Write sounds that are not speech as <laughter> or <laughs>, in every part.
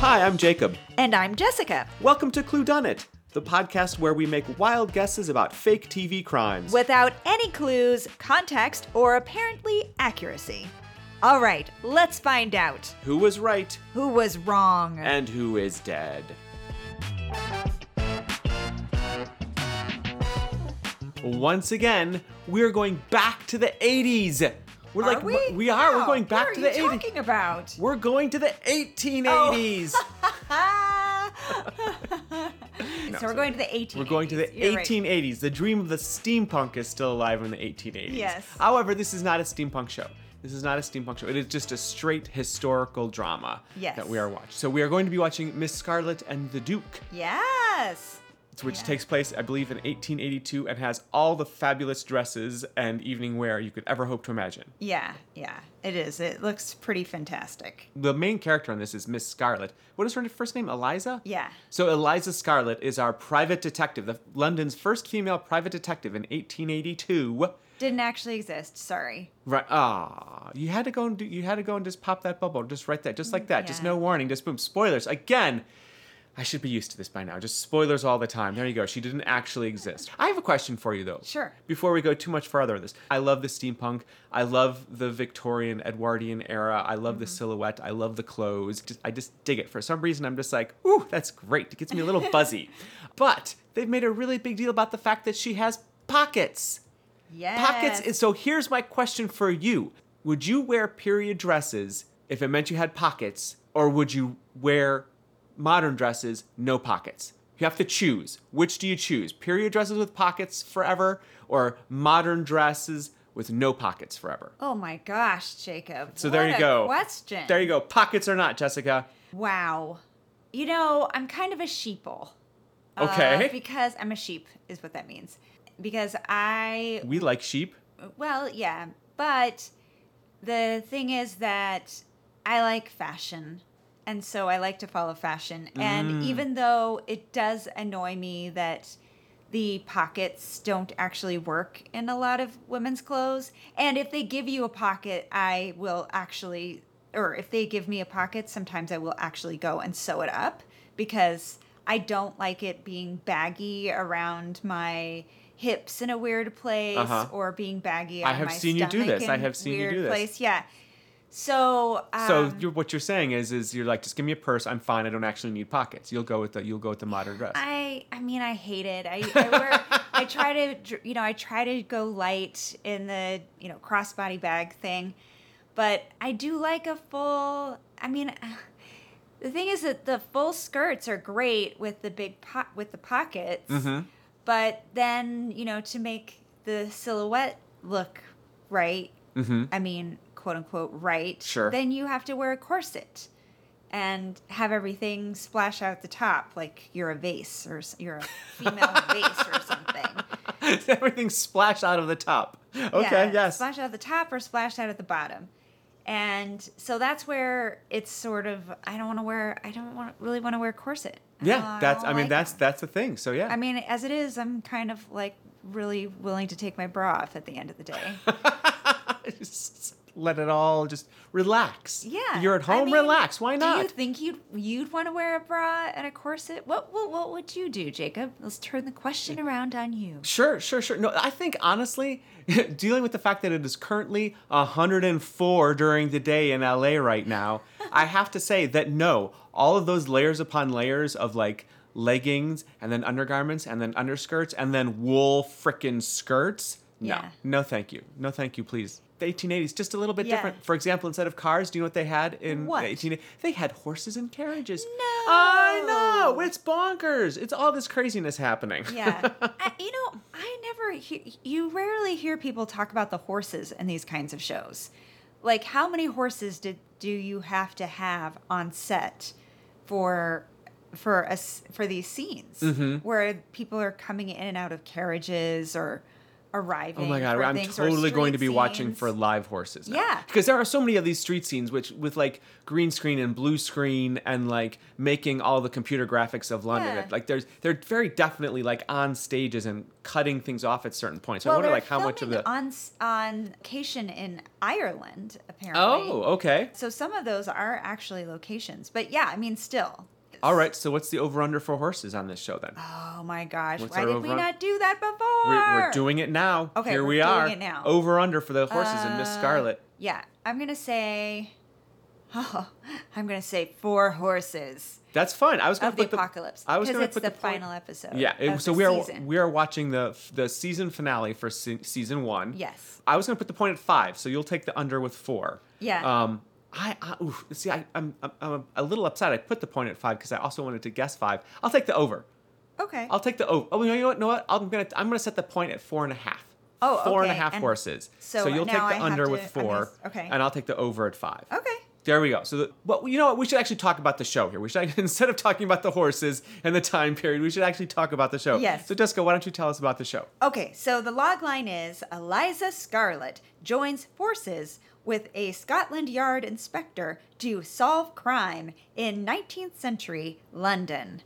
Hi, I'm Jacob. And I'm Jessica. Welcome to Clue Done It, the podcast where we make wild guesses about fake TV crimes. Without any clues, context, or apparently accuracy. All right, let's find out who was right who was wrong. and who is dead. Once again, we're going back to the 80s. We're are like we? we are. We're going back what to are the you 80s. talking about? We're going to the 1880s. Ah. <laughs> so we're going to the 1880s. We're going to the You're right. 1880s. The dream of the steampunk is still alive in the 1880s. Yes. However, this is not a steampunk show. This is not a steampunk show. It is just a straight historical drama Yes. that we are watching. So we are going to be watching Miss Scarlet and the Duke, Yes. Which Yeah. takes place, I believe, in 1882 and has all the fabulous dresses and evening wear you could ever hope to imagine. Yeah, yeah, it is. It looks pretty fantastic. The main character on this is Miss Scarlet. What is her first name? Eliza? Yeah. So Eliza Scarlet is our private detective, the London's first female private detective in 1882. Didn't actually exist. Sorry. Right. Ah, you had to go and do, you had to go and just pop that bubble, just right there, just like that, just no warning, just boom. Spoilers again. I should be used to this by now. Just spoilers all the time. There you go. She didn't actually exist. I have a question for you though. Sure. Before we go too much further in this, I love the steampunk. I love the Victorian Edwardian era. I love the Mm-hmm. silhouette. I love the clothes. Just, I just dig it. For some reason, I'm just like, ooh, that's great. It gets me a little <laughs> buzzy. but they've made a really big deal about the fact that she has pockets Yes. pockets. is- So here's my question for you: Would you wear period dresses if it meant you had pockets, or would you wear modern dresses no pockets? You have to choose. Which do you choose? Period dresses with pockets forever, or modern dresses with no pockets forever? Oh my gosh, Jacob. So there you go. Question. There you go. Pockets or not, Jessica? Wow. You know, I'm kind of a sheeple. Uh, Okay. because I'm a sheep, is what that means. Because I, We like sheep. well, yeah. But the thing is that I like fashion. And so I like to follow fashion. Mm. And even though it does annoy me that the pockets don't actually work in a lot of women's clothes. And if they give you a pocket, I will actually, or if they give me a pocket, sometimes I will actually go and sew it up because I don't like it being baggy around my hips in a weird place Uh-huh. or being baggy I have seen you do this. I have seen you do this. Place. Yeah. So, um, So you're, what you're saying is, is you're like, just give me a purse. I'm fine. I don't actually need pockets. You'll go with the, you'll go with the modern dress. I I mean I hate it. I, I wear I try to you know I try to go light in the you know crossbody bag thing, but I do like a full. I mean, <sighs> the thing is that the full skirts are great with the big pot with the pockets, Mhm. but then you know to make the silhouette look right. mm-hmm. I mean, quote unquote, right. Sure. Then you have to wear a corset and have everything splash out the top like you're a vase or you're a female <laughs> vase or something. <laughs> Everything splashed out of the top. Okay, Yeah, yes. Splash out at the top or splashed out at the bottom. And so that's where it's sort of I don't want to wear I don't want really want to wear a corset. Yeah, Uh, that's. I mean, like that's that's the thing. So yeah. I mean, as it is, I'm kind of like really willing to take my bra off at the end of the day. <laughs> let it all just relax. Yeah. You're at I home. mean, relax. Why not? Do you think you'd you'd want to wear a bra and a corset? What what what would you do, Jacob? Let's turn the question around on you. Sure, sure, sure. No, I think honestly, <laughs> dealing with the fact that it is currently 104 during the day in LA right now, <laughs> I have to say that no, all of those layers upon layers of like leggings and then undergarments and then underskirts and then wool frickin' skirts. No, Yeah. no, thank you. No, thank you, please. The 1880s, just a little bit Yeah. different. For example, instead of cars, do you know what they had in What? the 1880s? They had horses and carriages. No. I know. It's bonkers. It's all this craziness happening. Yeah, I, <laughs> you know, I never hear. You rarely hear people talk about the horses in these kinds of shows. Like, how many horses did do you have to have on set for for us for these scenes Mm-hmm. where people are coming in and out of carriages or arriving. Oh my god, I'm totally going to be street watching for live horses. now. Yeah. because there are so many of these street scenes which with like green screen and blue screen and like making all the computer graphics of London. Yeah. Like there's they're very definitely like on stages and cutting things off at certain points. So well, I wonder like how much of the on on location in Ireland apparently. Oh, okay. So some of those are actually locations, but yeah, I mean, still. All right, so what's the over under for horses on this show then? Oh my gosh! What's Why our did we not do that before? We're, we're doing it now. Okay, Here we're we doing are. it now. Over under for the horses and Miss Uh, Scarlet. Yeah, I'm gonna say. <laughs> Oh, I'm gonna say four horses That's fine. I was going of to the put the apocalypse I was because to it's put the, point- final episode. Yeah, it- of so the we are season. we are watching the the season finale for se- season one. Yes. I was going to put the point at five, so you'll take the under with four. Yeah. Um, I, I oof, see, I, I'm, I'm I'm a little upset. I put the point at five because I also wanted to guess five. I'll take the over. okay. I'll take the over. Oh, you know what? Know what? I'm gonna I'm gonna set the point at four and a half. Oh, Four and a okay, half and horses. so you'll take the I under to- with I'm gonna 4 s- okay. And I'll take the over at five. okay. There we go. So, the, well, you know what? We should actually talk about the show here. We should <laughs> instead of talking about the horses and the time period, we should actually talk about the show. Yes. So, Jessica, why don't you tell us about the show? Okay, so the log line is Eliza Scarlet joins forces with a Scotland Yard inspector to solve crime in 19th century London.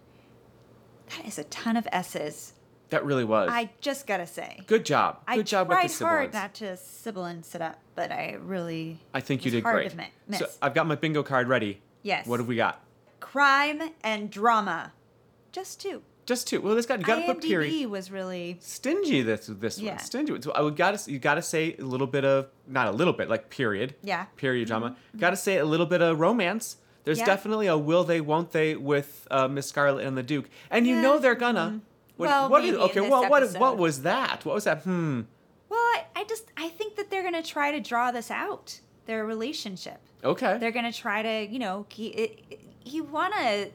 That is a ton of S's. That really was. I just gotta say. Good job. Good I job with the I tried hard sibilants. not to sibilance it up, but I really. I think you did hard great. to miss. So, I've got my bingo card ready. Yes. What have we got? Crime and drama. Just two. Just two. Well, this got you got to put period. Was really. Stingy. This this Yeah. one. Stingy. So I would got to you got to say a little bit of not a little bit like period. Yeah. Period drama. Got to say a little bit of romance. There's Yeah. definitely a will they won't they with uh, Miss Scarlet and the Duke, and you Yeah. know they're gonna. What, Well, what is- in okay, this what what episode. what was that? What was that? Hmm. Well, I, I just. I think that they're gonna try to draw this out, their relationship. Okay. They're gonna try to, you know, he, you wanna.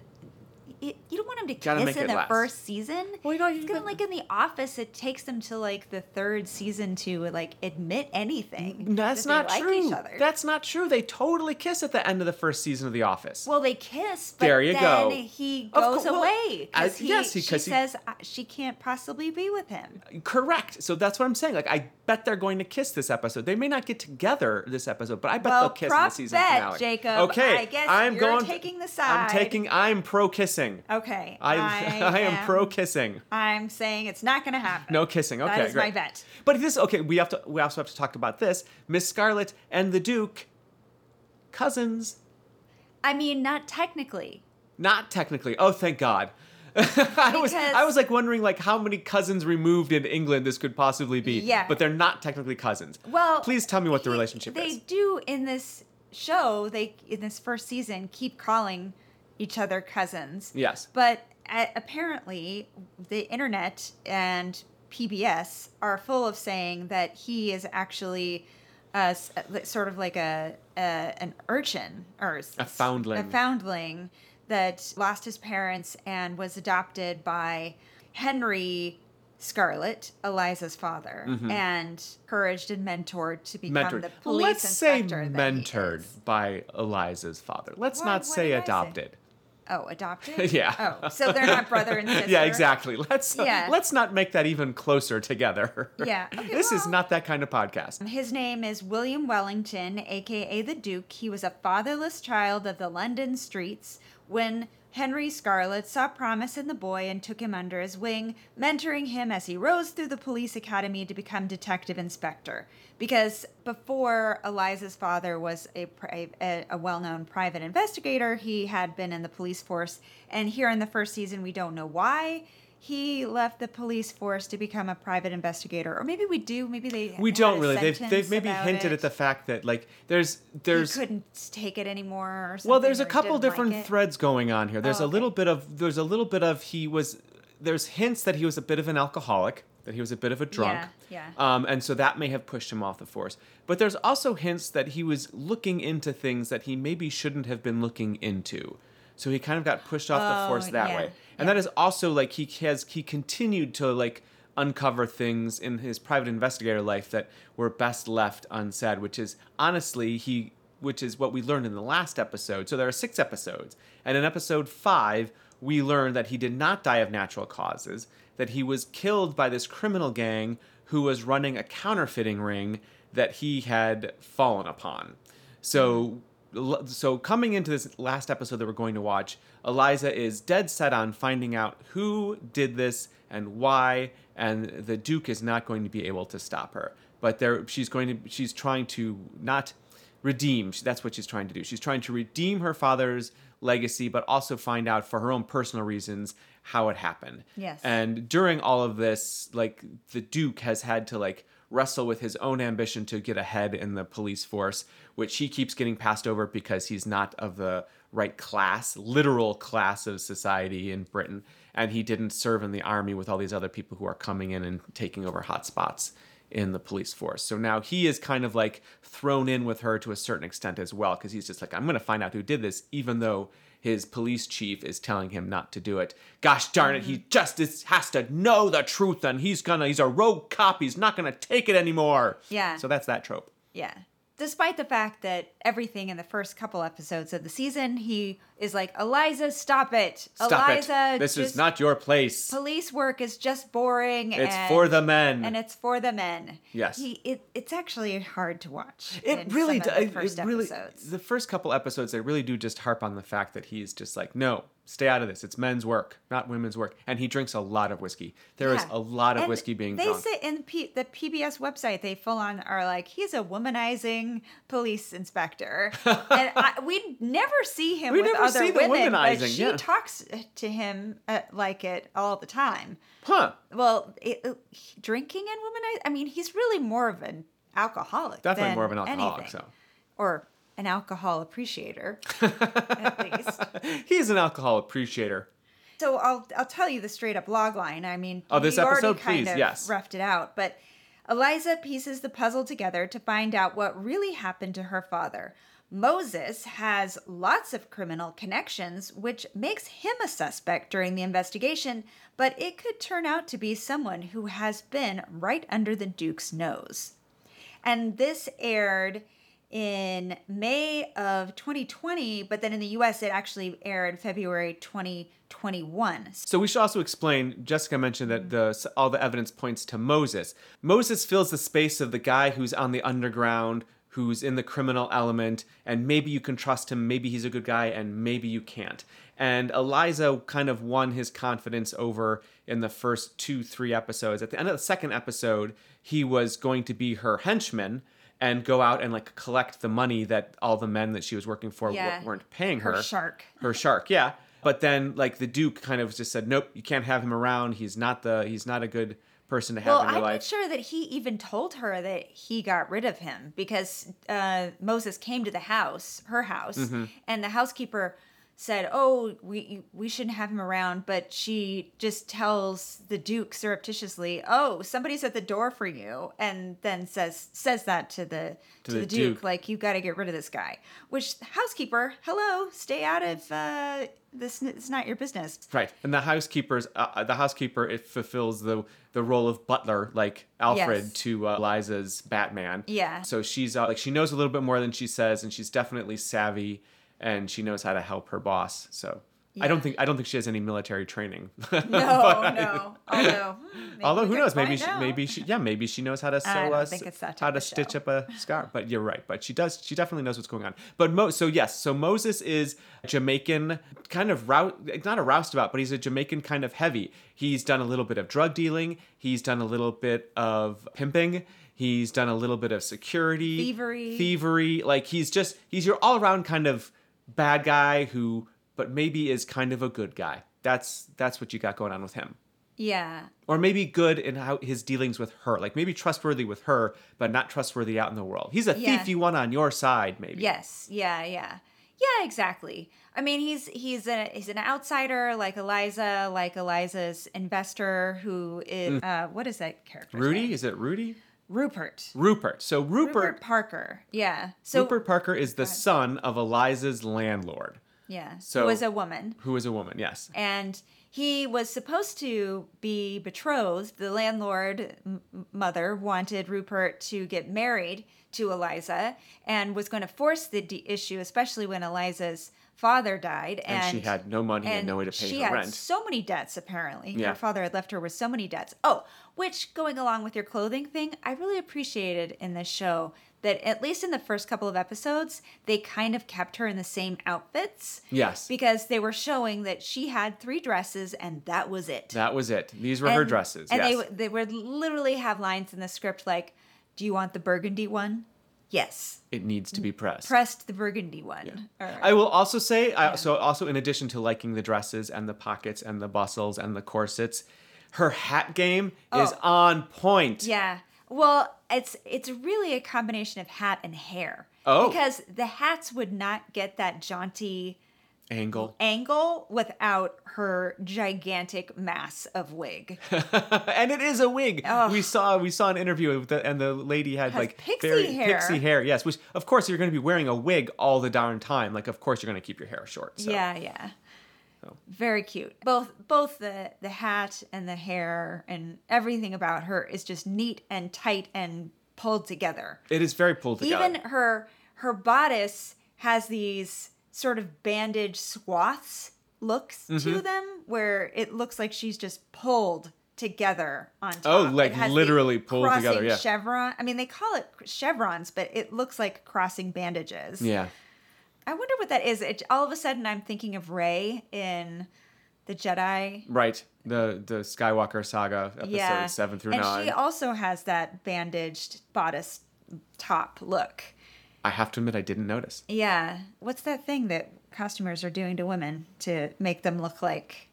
You you don't want him to Gotta kiss in the last. first season. Well, you know, it's you gonna like in the office. It takes them to like the third season to like admit anything. That's that they not like true. Each other. That's not true. They totally kiss at the end of the first season of The Office. well, they kiss, but There you then go. he Of goes cour- well, away I- because he, yes, she he- says she can't possibly be with him. Correct. So that's what I'm saying. Like, I bet they're going to kiss this episode. They may not get together this episode, but I bet Well, they'll kiss in the prop season bet, finale. Jacob. Okay. I guess I'm you're going. taking the side. I'm taking. I'm pro kissing. Okay, I I <laughs> am pro kissing. I'm saying it's not going to happen. No kissing. Okay, that is great. my bet. But this okay. We have to. We also have to talk about this. Miss Scarlet and the Duke, cousins. I mean, not technically. Not technically. Oh, thank God. <laughs> I was I was like wondering like how many cousins removed in England this could possibly be. Yeah. But they're not technically cousins. Well, please tell me what the he- relationship they is. do in this show. They in this first season keep calling each other cousins. Yes. But uh, apparently, the internet and PBS are full of saying that he is actually uh, sort of like a, a an urchin or A foundling. a foundling that lost his parents and was adopted by Henry Scarlet, Eliza's father, and encouraged and mentored to become Mm-hmm. mentored. the Well, police let's say inspector. that he mentored by Eliza's father. Let's Why- not say adopted. Say? Oh, adopted? <laughs> Yeah. Oh, so they're not brother and <laughs> sister? Yeah, exactly. Let's Yeah. let's not make that even closer together. Yeah. Okay, <laughs> this is not that kind of podcast. His name is William Wellington, aka the Duke. He was a fatherless child of the London streets when Henry Scarlet saw promise in the boy and took him under his wing, mentoring him as he rose through the police academy to become detective inspector. Because before Eliza's father was a, a, a well known private investigator, he had been in the police force. And here in the first season, we don't know why he left the police force to become a private investigator. Or maybe we do. Maybe they We don't really. They've, they've maybe hinted it. at the fact that like there's there's he couldn't take it anymore. Or something, well there's a couple didn't like different threads going on here. There's Oh, a little bit of there's a little bit of he was there's hints that he was a bit of an alcoholic, that he was a bit of a drunk. Yeah, Um, and so that may have pushed him off the force. But there's also hints that he was looking into things that he maybe shouldn't have been looking into. So he kind of got pushed off the Oh, force that yeah, way. And yeah. that is also like he has he continued to like uncover things in his private investigator life that were best left unsaid, which is honestly he which is what we learned in the last episode. So there are six episodes. And in episode five, we learned that he did not die of natural causes, that he was killed by this criminal gang who was running a counterfeiting ring that he had fallen upon. So so coming into this last episode that we're going to watch, Eliza is dead set on finding out who did this and why, and the Duke is not going to be able to stop her. But there, she's going to, she's trying to not redeem. That's what she's trying to do. She's trying to redeem her father's legacy, but also find out for her own personal reasons how it happened. Yes. And during all of this, like the Duke has had to like wrestle with his own ambition to get ahead in the police force, which he keeps getting passed over because he's not of the right class, literal class of society in Britain, and he didn't serve in the army with all these other people who are coming in and taking over hot spots in the police force. So now he is kind of like thrown in with her to a certain extent as well because he's just like I'm going to find out who did this even though his police chief is telling him not to do it. Gosh darn it, he just is, has to know the truth and he's gonna, he's a rogue cop, he's not gonna take it anymore. Yeah. So that's that trope. Yeah. Despite the fact that everything in the first couple episodes of the season, he is like, Eliza, stop it. Stop Eliza, it. This is not your place. Police work is just boring. It's and, for the men. And it's for the men. Yes. He, it, it's actually hard to watch. It in really does. of the first it really, the first couple episodes, they really do just harp on the fact that he's just like, no, stay out of this. It's men's work, not women's work. And he drinks a lot of whiskey. There is Yeah. a lot of And whiskey being they drunk. say in P- the PBS website they full on are like he's a womanizing police inspector, <laughs> and I, we never see him We with never other see the women, but she yeah. talks to him uh, like it all the time. huh. Well, it, uh, drinking and womanizing. I mean, he's really more of an alcoholic. Definitely more of an alcoholic, anything. so. or an alcohol appreciator, at least. <laughs> He's an alcohol appreciator. So I'll I'll tell you the straight up log line. I mean, Oh, this episode? kind Please, of yes. roughed it out, but Eliza pieces the puzzle together to find out what really happened to her father. Moses has lots of criminal connections, which makes him a suspect during the investigation, but it could turn out to be someone who has been right under the Duke's nose. And this aired in May of 2020, but then in the US it actually aired February 2021. So we should also explain. Jessica mentioned that the all the evidence points to Moses. Moses fills the space of the guy who's on the underground, who's in the criminal element, and maybe you can trust him. Maybe he's a good guy, and maybe you can't. And Eliza kind of won his confidence over in the first two, three episodes. At the end of the second episode, he was going to be her henchman and go out and like collect the money that all the men that she was working for Yeah. w- weren't paying her Her shark. her shark yeah but then like the duke kind of just said nope you can't have him around he's not the he's not a good person to have Well, in your I'm life not sure that he even told her that he got rid of him because uh, Moses came to the house, her house, Mm-hmm. and the housekeeper said, "Oh, we we shouldn't have him around." But she just tells the Duke surreptitiously, "Oh, somebody's at the door for you," and then says says that to the to, the the, Duke, Duke. like you've got to get rid of this guy. Which housekeeper, hello, stay out of uh, this. It's not your business. right and the housekeeper's uh, the housekeeper it fulfills the the role of butler like alfred Yes. to uh, eliza's batman Yeah. so she's uh, like she knows a little bit more than she says and she's definitely savvy and she knows how to help her boss so I don't think I don't think she has any military training. <laughs> No, no. Although, hmm, Although who knows? Maybe she, out. maybe she, yeah, maybe she knows how to sew don't a think it's that how to stitch show. up a scar. But you're right. But she does. She definitely knows what's going on. But Mo, so yes, so Moses is Jamaican, kind of route, not a roustabout, but he's a Jamaican kind of heavy. He's done a little bit of drug dealing. He's done a little bit of pimping. He's done a little bit of security, Thievery. thievery. Like he's just he's your all around kind of bad guy who, but maybe is kind of a good guy. That's that's what you got going on with him Yeah. or maybe good in how his dealings with her like maybe trustworthy with her but not trustworthy out in the world he's a Yeah. thief you want on your side maybe Yes. Yeah. Yeah. Yeah. Exactly. I mean, he's he's a he's an outsider like Eliza, like Eliza's investor who is uh, what is that character? Mm. rudy is it rudy Rupert. rupert so rupert Rupert Parker. Yeah. So rupert parker is the son of eliza's landlord yeah, so- who was a woman. who is a woman yes and he was supposed to be betrothed. The landlord m- mother wanted Rupert to get married to Eliza and was going to force the issue, especially when Eliza's father died, and, And she had no money and no way to pay she her had rent. so many debts. Apparently, Yeah. her father had left her with so many debts. Oh, which going along with your clothing thing, I really appreciated in this show that at least in the first couple of episodes, they kind of kept her in the same outfits. Yes. because they were showing that she had three dresses and that was it. That was it. These were her dresses. And yes. they they would literally have lines in the script like, "Do you want the burgundy one?" Yes. it needs to be pressed. Pressed the burgundy one. Or- I will also say, I, so also in addition to liking the dresses and the pockets and the bustles and the corsets, her hat game oh. is Oh. on point. yeah. Well, it's it's really a combination of hat and hair. Oh. Because the hats would not get that jaunty Angle. angle without her gigantic mass of wig. <laughs> and it is a wig. Ugh. We saw we saw an interview with the, and the lady had like pixie very hair. pixie hair. Yes, which of course you're going to be wearing a wig all the darn time. Like of course you're going to keep your hair short. So. Yeah, yeah. So. Very cute. Both both the the hat and the hair and everything about her is just neat and tight and pulled together. It is very pulled together. Even her her bodice has these sort of bandage swaths looks Mm-hmm. to them where it looks like she's just pulled together on top. Oh, like It has the literally pulled together, yeah. Chevron. I mean, they call it chevrons, but it looks like crossing bandages. yeah. I wonder what that is. It, all of a sudden, I'm thinking of Rey in the Jedi. Right. The the Skywalker saga episode yeah, 7 through and 9. she also has that bandaged bodice top look. I have to admit I didn't notice. Yeah, what's that thing that costumers are doing to women to make them look like?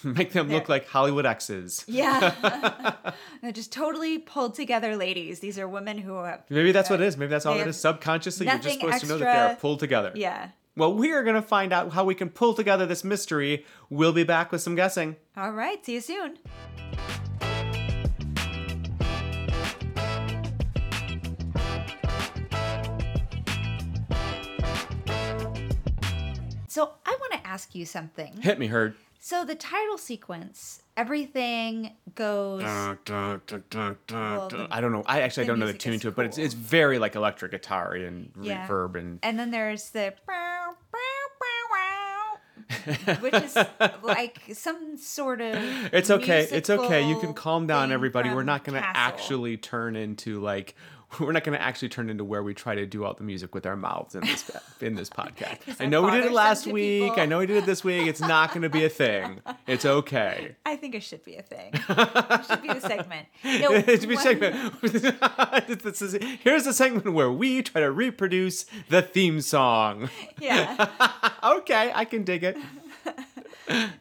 <laughs> Make them look like Hollywood exes. Yeah, <laughs> <laughs> they're just totally pulled together ladies. These are women who have. Maybe that's what it uh, is. Maybe that's all it is. Subconsciously, you're just supposed to know that they are pulled together. Yeah. Well, we are going to find out how we can pull together this mystery. We'll be back with some guessing. All right. See you soon. So I want to ask you something. Hit me, Herd. So the title sequence, everything goes. Well, the- I don't know. I actually I don't know the tune is to it, but it's it's very like electric guitar and Yeah. reverb and And then there's the which is <laughs> like some sort of It's okay. It's okay. You can calm down, everybody. We're not going to actually turn into like <laughs> we're not going to actually turn into where we try to do all the music with our mouths in this <laughs> in this podcast. I know we did it last week. people. I know we did it this week. It's not going to be a thing. <laughs> It's okay. I think it should be a thing. it should be a segment. No, it should be one- segment. This is- Here's a segment where we try to reproduce the theme song. Yeah. okay, I can dig it.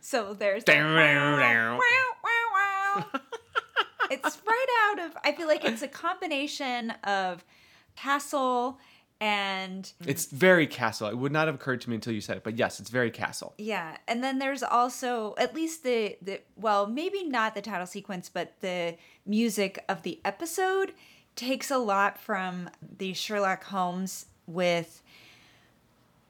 So there's it's right out of I feel like it's a combination of Castle and It's very castle. It would not have occurred to me until you said it, but yes, it's very castle. yeah, and then there's also at least the the well, maybe not the title sequence, but the music of the episode takes a lot from the Sherlock Holmes with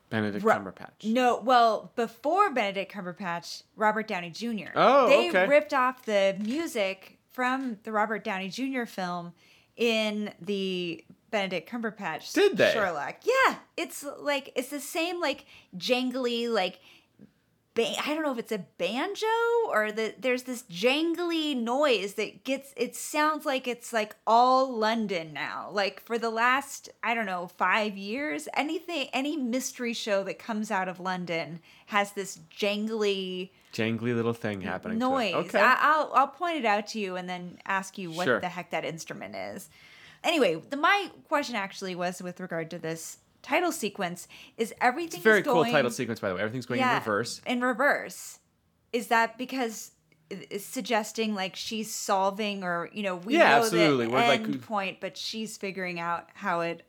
Benedict Ru- Cumberbatch. No, well, before Benedict Cumberbatch, Robert Downey Jr. Oh, they okay. ripped off the music from the Robert Downey Jr. film in the Benedict Cumberbatch Did they? Sherlock. Yeah, it's like it's the same like jangly like ba- I don't know if it's a banjo or the there's this jangly noise that gets it sounds like it's like all London now. Like for the last I don't know 5 years anything any mystery show that comes out of London has this jangly Jangly little thing happening. noise. Okay. I, I'll I'll point it out to you and then ask you what Sure. the heck that instrument is. Anyway, the my question actually was with regard to this title sequence is everything It's a very is cool title sequence, by the way. Everything's going in reverse. In reverse. Is that because uh, it's suggesting like she's solving or you know we Yeah, know absolutely. the We're, like- end point, but she's figuring out how it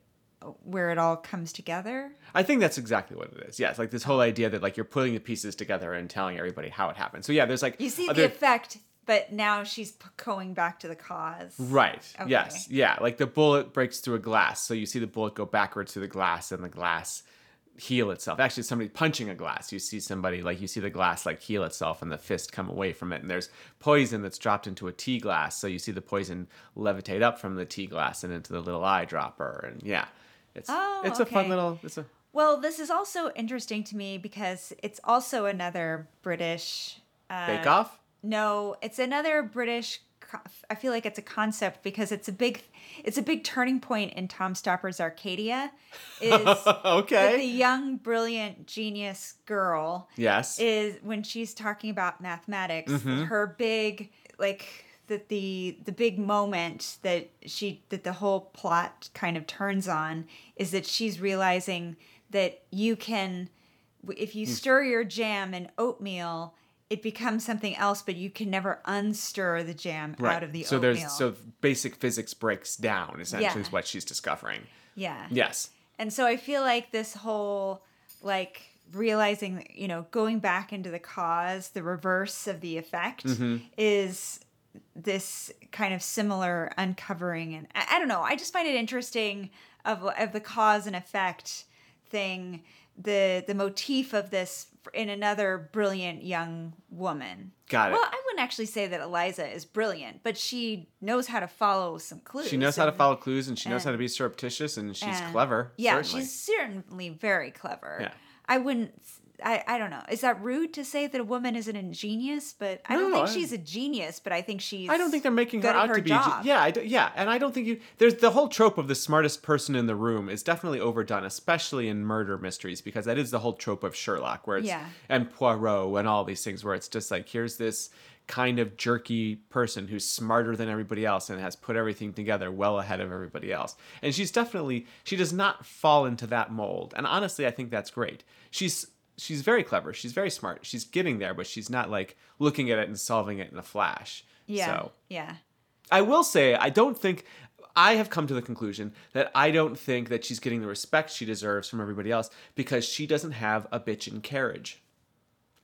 where it all comes together. I think that's exactly what it is. Yes, like this whole idea that like you're putting the pieces together and telling everybody how it happened. So yeah, there's like You see the effect, but now she's p- going back to the cause. Right. Okay. Yes. Yeah. Like the bullet breaks through a glass, so you see the bullet go backwards through the glass, and the glass heal itself. Actually, somebody punching a glass. You see somebody like you see the glass like heal itself, and the fist come away from it. And there's poison that's dropped into a tea glass, so you see the poison levitate up from the tea glass and into the little eyedropper. And yeah, it's Oh, it's a fun little. It's a Well, this is also interesting to me because it's also another British. Uh, Bake Off? No, it's another British. I feel like it's a concept because it's a big, it's a big turning point in Tom Stoppard's Arcadia. <laughs> Is that the young, brilliant, genius girl Yes. is when she's talking about mathematics Mm-hmm. her big like that the the big moment that she that the whole plot kind of turns on is that she's realizing that you can if Hmm. you stir your jam and oatmeal it becomes something else but you can never unstir the jam out of the so oatmeal there's so basic physics breaks down essentially Yeah. is what she's discovering. yeah Yes. And so I feel like this whole like realizing you know, going back into the cause, the reverse of the effect Mm-hmm. is this kind of similar uncovering and I, I don't know, I just find it interesting of of the cause and effect thing, the the motif of this in another brilliant young woman. Got it. Well, I wouldn't actually say that Eliza is brilliant, but she knows how to follow some clues. She knows how to follow clues and she knows how to be surreptitious and she's and- clever. Yeah, certainly. she's certainly very clever. Yeah. I wouldn't. I, I don't know. Is that rude to say that a woman isn't a genius? But I don't think I- she's a genius. But I think she's. I don't think they're making her out her to be. a ge- job. Yeah, I d yeah, and I don't think you. There's the whole trope of the smartest person in the room is definitely overdone, especially in murder mysteries, because that is the whole trope of Sherlock, where it's Yeah. and Poirot and all these things, where it's just like here's this kind of jerky person who's smarter than everybody else and has put everything together well ahead of everybody else. And she's definitely she does not fall into that mold. And honestly, I think that's great. She's she's very clever. She's very smart. She's getting there, but she's not like looking at it and solving it in a flash. Yeah. So Yeah. I will say, I don't think. I have come to the conclusion that I don't think that she's getting the respect she deserves from everybody else because she doesn't have a bitchin' carriage.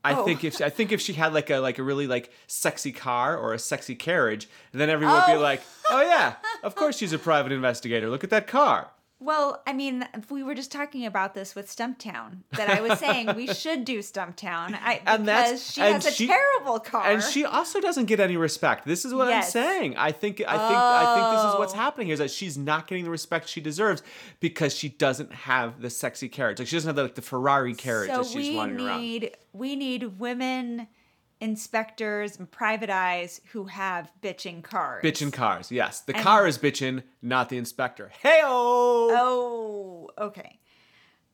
I Oh. think if I think if she had like a like a really like sexy car or a sexy carriage, then everyone would be Oh. like, "Oh yeah, of course she's a private investigator. Look at that car." Well, I mean, we were just talking about this with Stumptown, that I was saying we <laughs> should do Stumptown, I, because And that's- she has a terrible car. And she also doesn't get any respect. This is what Yes. I'm saying. I think I think I think this is what's Oh. happening here is that she's not getting the respect she deserves because she doesn't have the sexy carriage. Like she doesn't have the, like the Ferrari carriage so that she's we wanting around. need we need women inspectors and private eyes who have bitching cars. Bitching cars, yes. The And- car is bitching, not the inspector. Hey Oh, okay.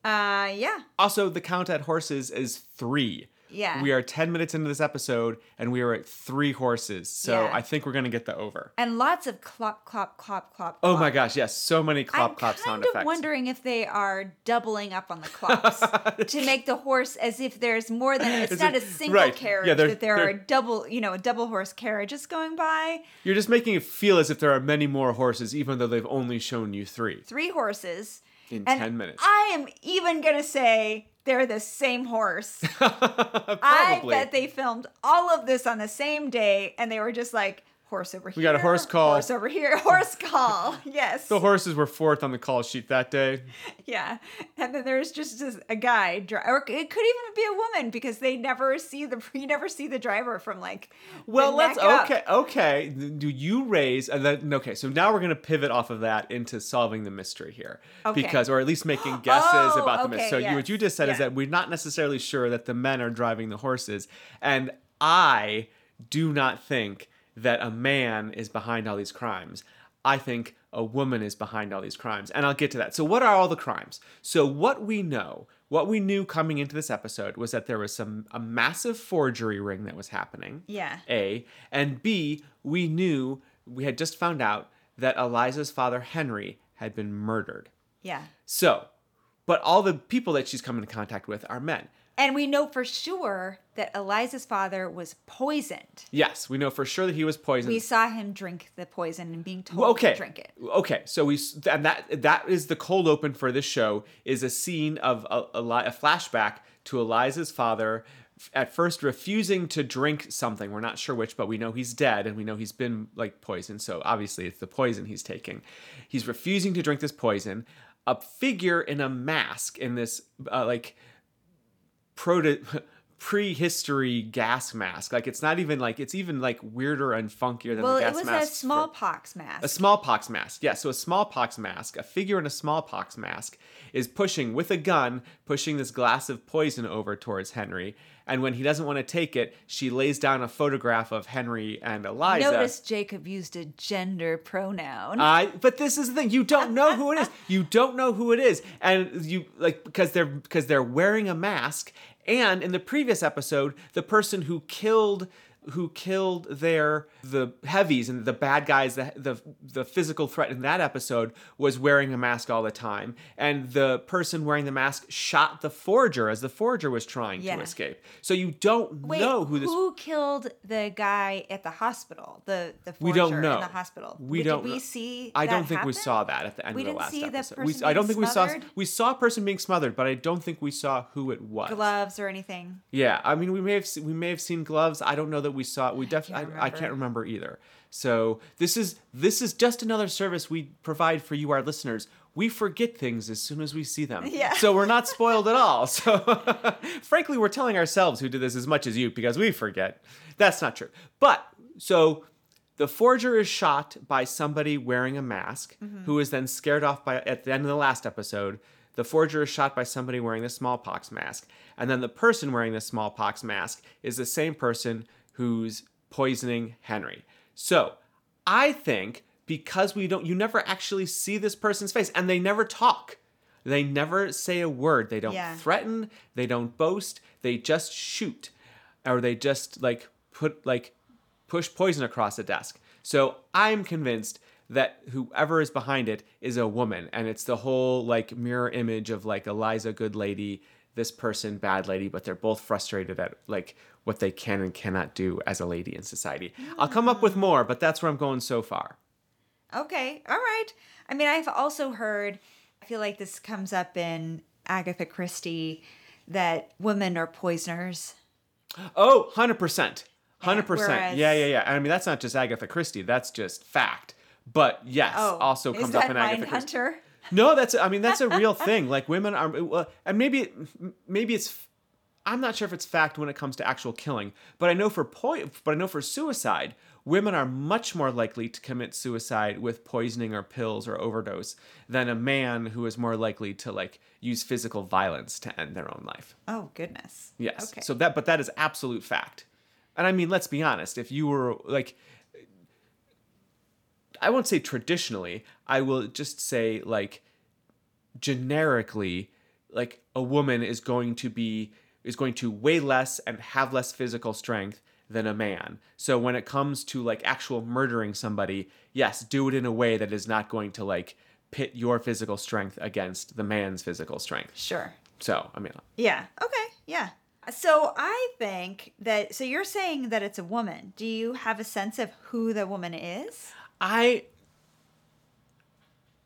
Uh, yeah, Also, the count at horses is three. Yeah. We are 10 minutes into this episode and we are at three horses. So Yeah. I think we're going to get the over. and lots of clop, clop, clop, clop. Oh clop. my gosh, yes. So many clop clop sound effects. I'm wondering if they are doubling up on the <laughs> clops to make the horse as if there's more than it's Is not it- a single right. carriage Yeah, that there are double, you know, a double horse carriages going by. You're just making it feel as if there are many more horses, even though they've only shown you three. Three horses In and 10 minutes. I am even gonna say they're the same horse. <laughs> I bet they filmed all of this on the same day, and they were just like horse over here. We got a horse call. Horse over here. <laughs> Horse call. Yes. the horses were fourth on the call sheet that day. Yeah. And then there's just this, a guy, dri- or it could even be a woman because they never see the <laughs> you never see the driver from like. Well, let's neck up. okay, okay. Do you raise and then okay? So now we're gonna pivot off of that into solving the mystery here, Okay. because or at least making guesses Oh, about the oh, mystery. okay, So you, what you just said is that we're not necessarily sure that the men are driving the horses, and I do not think that a man is behind all these crimes. I think a woman is behind all these crimes, and I'll get to that. So, what are all the crimes? So, what we know, what we knew coming into this episode was that there was some a massive forgery ring that was happening. Yeah. A. And B, we knew, we had just found out that Eliza's father, Henry, had been murdered. Yeah. So, but all the people that she's come into contact with are men. And we know for sure that Eliza's father was poisoned. Yes, we know for sure that he was poisoned. We saw him drink the poison and being told Well, okay. to drink it. Okay, so we and that that is the cold open for this show is a scene of a, a, a flashback to Eliza's father at first refusing to drink something. We're not sure which, but we know he's dead and we know he's been like poisoned. So obviously it's the poison he's taking. He's refusing to drink this poison. A figure in a mask in this uh, like proto <laughs> prehistory gas mask. Like it's not even like it's even like weirder and funkier than well, the it gas was a masks for- smallpox mask. a smallpox mask. Yeah, so a smallpox mask, a figure in a smallpox mask, is pushing with a gun, pushing this glass of poison over towards Henry. And when he doesn't want to take it, she lays down a photograph of Henry and Eliza. Notice Jacob used a gender pronoun. I but this is the thing you don't know who it is. <laughs> You don't know who it is, and you like because they're because they're wearing a mask. And in the previous episode, the person who killed who killed their the heavies and the bad guys the, the the physical threat in that episode was wearing a mask all the time and the person wearing the mask shot the forger as the forger was trying Yeah. to escape so you don't Wait, know who this who killed the guy at the hospital? The the We don't know. in the hospital. We Did don't we know. see? I don't think we saw that at the end We of the last episode. person we, I don't think we saw we saw a person being smothered, but I don't think we saw who it was. gloves or anything. Yeah, I mean we may have we may have seen gloves. I don't know that we saw. We definitely I, I can't remember either. So this is this is just another service we provide for you, our listeners. We forget things as soon as we see them. Yeah. So we're not spoiled at all. So <laughs> frankly, we're telling ourselves who did this as much as you because we forget. That's not true. But so the forger is shot by somebody wearing a mask who is then scared off by at the end of the last episode the forger is shot by somebody wearing the smallpox mask and then the person wearing the smallpox mask is the same person who's poisoning henry. So i think because we don't you never actually see this person's face and they never talk. They never say a word. They don't Yeah. threaten. They don't boast. They just shoot. Or they just like put like push poison across a desk. So I'm convinced that whoever is behind it is a woman, and it's the whole like mirror image of like Eliza, good lady, this person, bad lady, but they're both frustrated at like what they can and cannot do as a lady in society. I'll come up with more, but that's where I'm going so far. Okay, all right. I mean, I've also heard. I feel like this comes up in Agatha Christie that women are poisoners. Oh, 100%. 100%. whereas- yeah, yeah, yeah. I mean, that's not just Agatha Christie, that's just fact. But yes, oh, also Oh, is comes up in Agatha Christie. No, that's I mean that's a real thing. Like women are, and maybe maybe it's I'm not sure if it's fact when it comes to actual killing, but I know for po- but I know for suicide, women are much more likely to commit suicide with poisoning or pills or overdose than a man who is more likely to like use physical violence to end their own life. Oh goodness. Yes. Okay. So that but that is absolute fact. And I mean, let's be honest, if you were like I won't say traditionally, I will just say like generically like a woman is going to be is going to weigh less and have less physical strength than a man. So when it comes to like actual murdering somebody, yes, do it in a way that is not going to like pit your physical strength against the man's physical strength. Sure. So, I mean, Yeah. Okay. Yeah. So I think that. So you're saying that it's a woman. Do you have a sense of who the woman is? I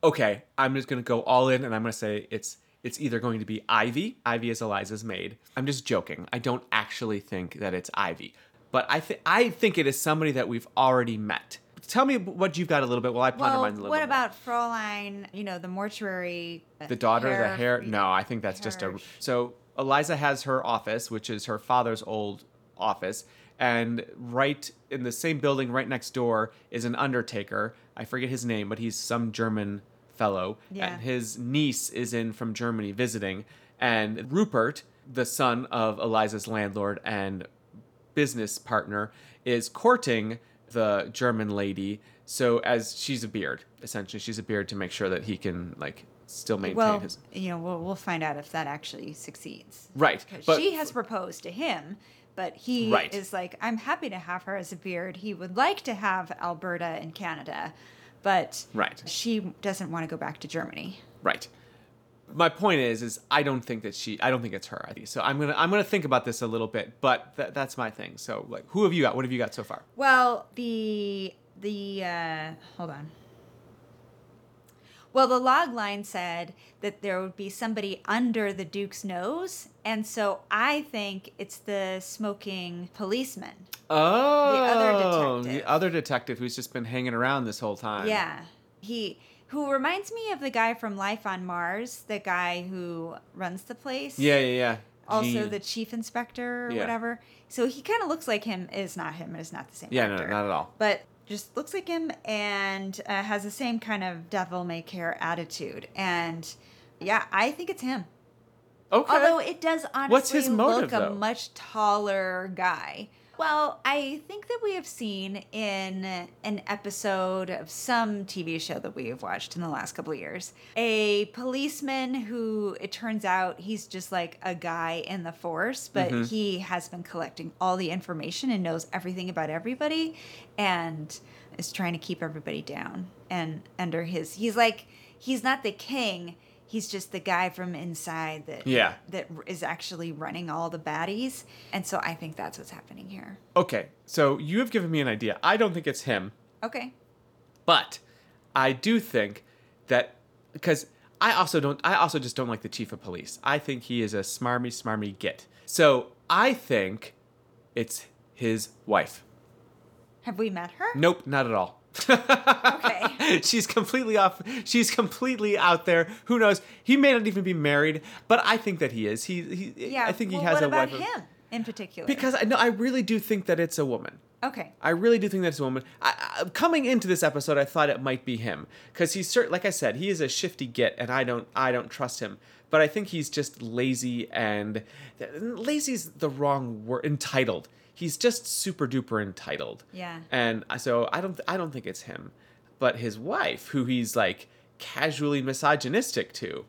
okay. I'm just gonna go all in, and I'm gonna say it's it's either going to be Ivy. Ivy is Eliza's maid. I'm just joking. I don't actually think that it's Ivy, but I think I think it is somebody that we've already met. Tell me what you've got a little bit while I ponder Well, mine a little what bit. What about Fraulein? You know, the mortuary. uh, the daughter, the hair- hair? No, I think that's just a. So Eliza has her office, which is her father's old office, and right in the same building, right next door, is an undertaker. I forget his name, but he's some German fellow, Yeah. and his niece is in from Germany visiting, and Rupert, the son of Eliza's landlord and business partner, is courting the German lady. So as she's a beard, essentially, she's a beard to make sure that he can like still maintain Well, his you know, we'll, we'll find out if that actually succeeds. right. Because But she has proposed to him, but he Right. is like, I'm happy to have her as a beard. He would like to have Alberta in Canada, but Right. she doesn't want to go back to Germany. right. My point is, is I don't think that she. I don't think it's her. So. I'm gonna. I'm gonna think about this a little bit, but th- that's my thing. So, like, who have you got? What have you got so far? Well, the the uh, hold on. Well, the log line said that there would be somebody under the Duke's nose, and so I think it's the smoking policeman. Oh, the other detective. the other detective who's just been hanging around this whole time. Yeah, he who reminds me of the guy from Life on Mars, the guy who runs the place. Yeah, yeah, yeah. also Gene. the chief inspector or Yeah. whatever. So he kind of looks like him. Is not him. It's not the same. Yeah, no, actor. not at all. But just looks like him and uh, has the same kind of devil may care attitude. And yeah, I think it's him. Okay. Although it does honestly What's his motive, look a though? much taller guy. Well, I think that we have seen in an episode of some TV show that we have watched in the last couple of years a policeman who it turns out he's just like a guy in the force, but Mm-hmm. he has been collecting all the information and knows everything about everybody and is trying to keep everybody down and under his he's like he's not the king he's just the guy from inside that Yeah. that is actually running all the baddies and so i think that's what's happening here okay, so you have given me an idea. I don't think it's him, okay but I do think that because I also don't. I also just don't like the chief of police. I think he is a smarmy, smarmy git. So I think it's his wife. have we met her Nope, not at all. Okay. <laughs> She's completely off. She's completely out there. Who knows? He may not even be married, but I think that he is. He, he yeah I think he has what a about wife. him in particular Because I no, I really do think that it's a woman. okay I really do think that's a woman. I, I, coming into this episode, I thought it might be him because he's certain. Like I said, he is a shifty git, and I don't, I don't trust him. But I think he's just lazy, and lazy's the wrong word. Entitled. He's just super duper entitled. Yeah. And so I don't, I don't think it's him, but his wife, who he's like casually misogynistic to,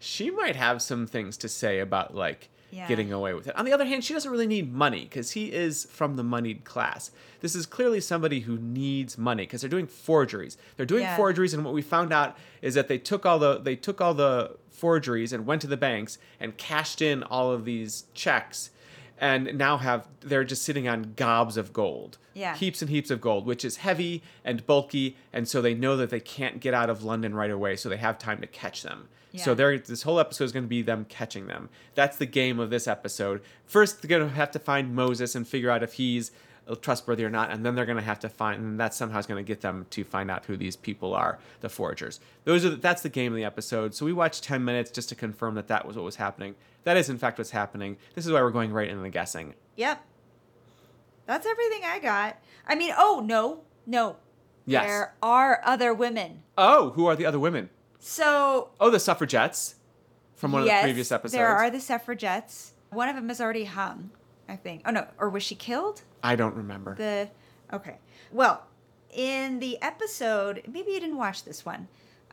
she might have some things to say about like Yeah. getting away with it. On the other hand, she doesn't really need money because he is from the moneyed class. This is clearly somebody who needs money because they're doing forgeries. They're doing Yeah. forgeries, and what we found out is that they took all the they took all the forgeries and went to the banks and cashed in all of these checks, and now have they're just sitting on gobs of gold. Yeah. Heaps and heaps of gold, which is heavy and bulky, and so they know that they can't get out of London right away, so they have time to catch them. So Yeah. they're this whole episode is going to be them catching them. That's the game of this episode. First, they're going to have to find Moses and figure out if he's Uh, trustworthy or not, and then they're going to have to find, and that somehow is going to get them to find out who these people are, the forgers. Those are the, that's the game of the episode. So we watched ten minutes just to confirm that that was what was happening. That is in fact what's happening. This is why we're going right into the guessing. Yep. That's everything I got. I mean, oh, no, no. Yes. There are other women. Oh, who are the other women? So, Oh, the suffragettes from one of the previous episodes. there are the suffragettes. One of them is already hung, I think. Oh, no. Or was she killed? I don't remember. The. Okay. Well, in the episode, maybe you didn't watch this one,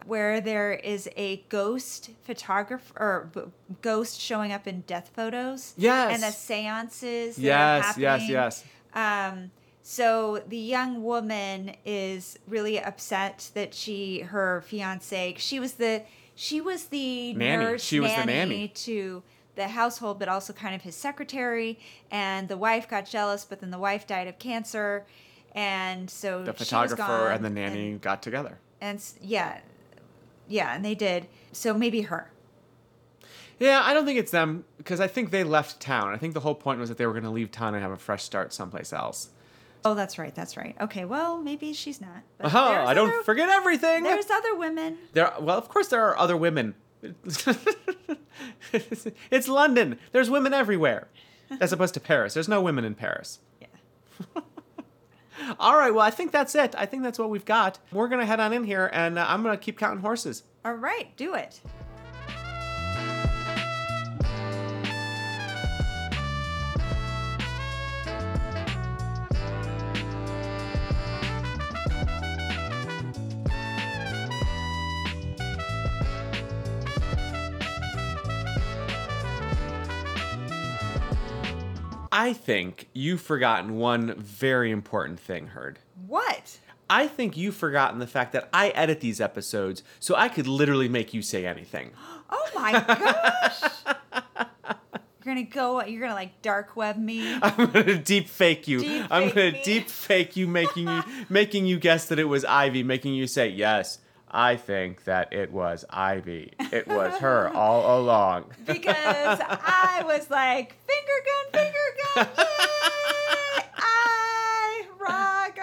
where there is a ghost photographer or b- ghost showing up in death photos. Yes. And the seances. that yes, yes, yes. Um, so the young woman is really upset that she, her fiance, she was the, she was the Nanny. nurse She was the nanny. to the household, but also kind of his secretary. And the wife got jealous, but then the wife died of cancer, and so The photographer and the nanny got together. and, yeah, yeah, and they did. So maybe her. Yeah, I don't think it's them because I think they left town. I think the whole point was that they were going to leave town and have a fresh start someplace else. Oh, that's right, that's right. Okay, well, maybe she's not. but Oh, there's I don't other- forget everything. There's other women. There, well, of course there are other women. <laughs> <laughs> it's London. There's women everywhere, as opposed to Paris. There's no women in Paris. Yeah. <laughs> All right, well, I think that's it. I think that's what we've got. We're gonna head on in here, and uh, I'm gonna keep counting horses. All right, do it. I think you've forgotten one very important thing, Heard. What? I think you've forgotten the fact that I edit these episodes, so I could literally make you say anything. <gasps> Oh my gosh. you're gonna go. You're gonna like dark web me. <laughs> I'm gonna deep fake you. Deep I'm fake gonna me. deep fake you, making you <laughs> making you guess that it was Ivy, making you say yes. I think that it was Ivy. It was her all along. <laughs> because I was like, finger gun, finger gun, <laughs> yay! I rock